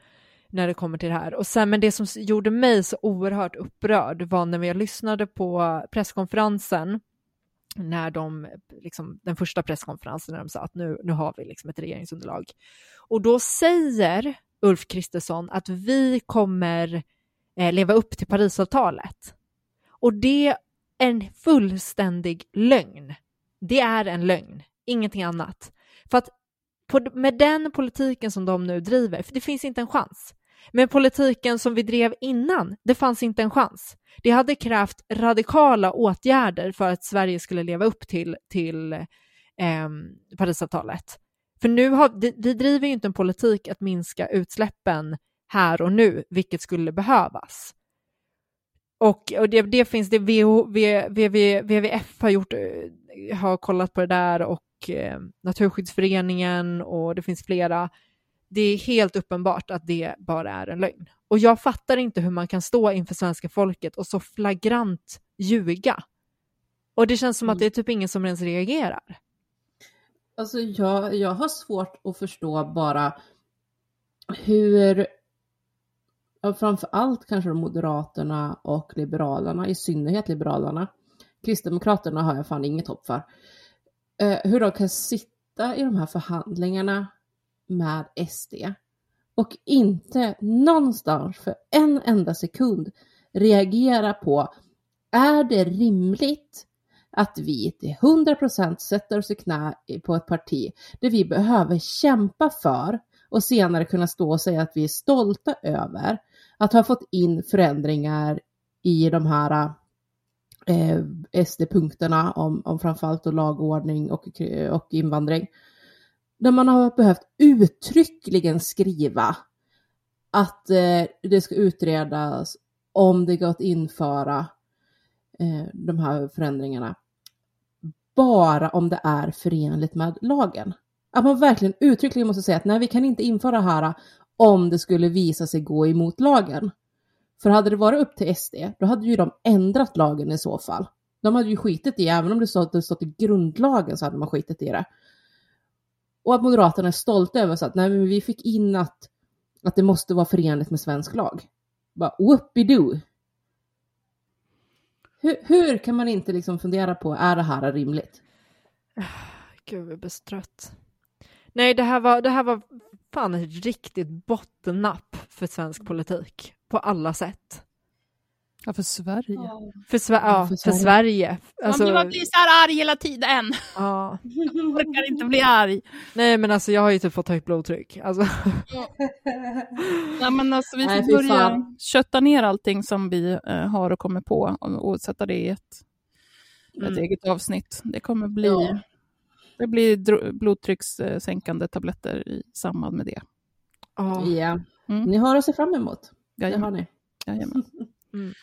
när det kommer till det här. Och sen, men det som gjorde mig så oerhört upprörd var när jag lyssnade på presskonferensen när de, liksom, den första presskonferensen när de sa att nu, nu har vi liksom ett regeringsunderlag. Och då säger Ulf Kristersson att vi kommer eh, leva upp till Parisavtalet. Och det en fullständig lögn. Det är en lögn, ingenting annat. För att på, med den politiken som de nu driver, för det finns inte en chans. Med politiken som vi drev innan, det fanns inte en chans. Det hade krävt radikala åtgärder för att Sverige skulle leva upp till, till eh, Parisavtalet. För nu har, vi driver ju inte en politik att minska utsläppen här och nu, vilket skulle behövas. Och, och det, det, finns det WWF har gjort, eh, har kollat på det där och eh, Naturskyddsföreningen och det finns flera. Det är helt uppenbart att det bara är en lögn. Och jag fattar inte hur man kan stå inför svenska folket och så flagrant ljuga. Och det känns som att det är typ ingen som ens reagerar. Alltså jag, jag har svårt att förstå bara hur ja, framför allt kanske Moderaterna och Liberalerna, i synnerhet Liberalerna. Kristdemokraterna har jag fan inget hopp för. Eh, hur de kan sitta i de här förhandlingarna med SD och inte någonstans för en enda sekund reagera på är det rimligt att vi till 100% sätter oss i knä på ett parti där vi behöver kämpa för och senare kunna stå och säga att vi är stolta över att ha fått in förändringar i de här eh, SD-punkterna om, om framförallt och lagordning och, och invandring. Där man har behövt uttryckligen skriva att eh, det ska utredas om det går att införa eh, de här förändringarna. Bara om det är förenligt med lagen. Att man verkligen uttryckligen måste säga att nej, vi kan inte införa det här om det skulle visa sig gå emot lagen. För hade det varit upp till SD, då hade ju de ändrat lagen i så fall. De hade ju skitit i, även om det stått, det stått i grundlagen så hade man skitit i det. Och att Moderaterna är stolta över så att nej, men vi fick in att, att det måste vara förenligt med svensk lag. Bara whoopidoo. Hur, hur kan man inte liksom fundera på, är det här rimligt? Gud, jag blir så trött. Nej, det här var, det här var fan ett riktigt bottennapp för svensk politik på alla sätt. Ja, för Sverige. Ja. För, Sver ja, för, för Sverige. Alltså, Man blir så här arg hela tiden. Ja. Jag orkar inte bli arg. Nej, men alltså jag har ju typ fått högt blodtryck. Alltså. Ja, men alltså, vi får Nej, börja kötta ner allting som vi uh, har och kommer på och, och sätta det i ett, mm. ett eget avsnitt. Det kommer bli ja. Det blir blodtryckssänkande tabletter i samband med det. Oh. Ja, mm. ni har att se fram emot. Det har ni. Jajamän. Mm.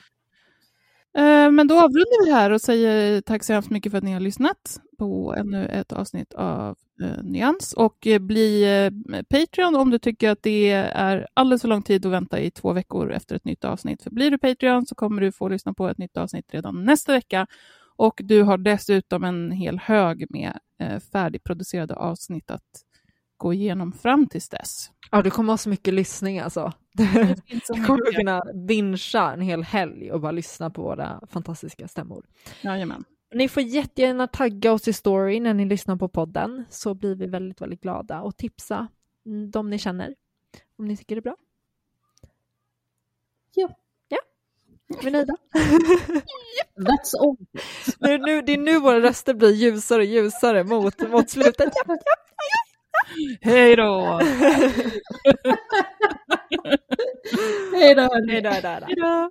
Eh, men då avrundar vi här och säger tack så hemskt mycket för att ni har lyssnat på ännu ett avsnitt av eh, Nyans. Och eh, bli eh, Patreon om du tycker att det är alldeles för lång tid att vänta i två veckor efter ett nytt avsnitt. För blir du Patreon så kommer du få lyssna på ett nytt avsnitt redan nästa vecka. Och du har dessutom en hel hög med eh, färdigproducerade avsnitt att gå igenom fram tills dess. Ja, du kommer ha så mycket lyssning alltså. Du kommer kunna vincha en hel helg och bara lyssna på våra fantastiska stämmor. Jajamän. Ni får jättegärna tagga oss i story när ni lyssnar på podden så blir vi väldigt, väldigt glada och tipsa de ni känner om ni tycker det är bra. Ja. Vi är nöjda. That's all. nu, nu, det är nu våra röster blir ljusare och ljusare mot, mot slutet. Hej då! Hej då. Hej då,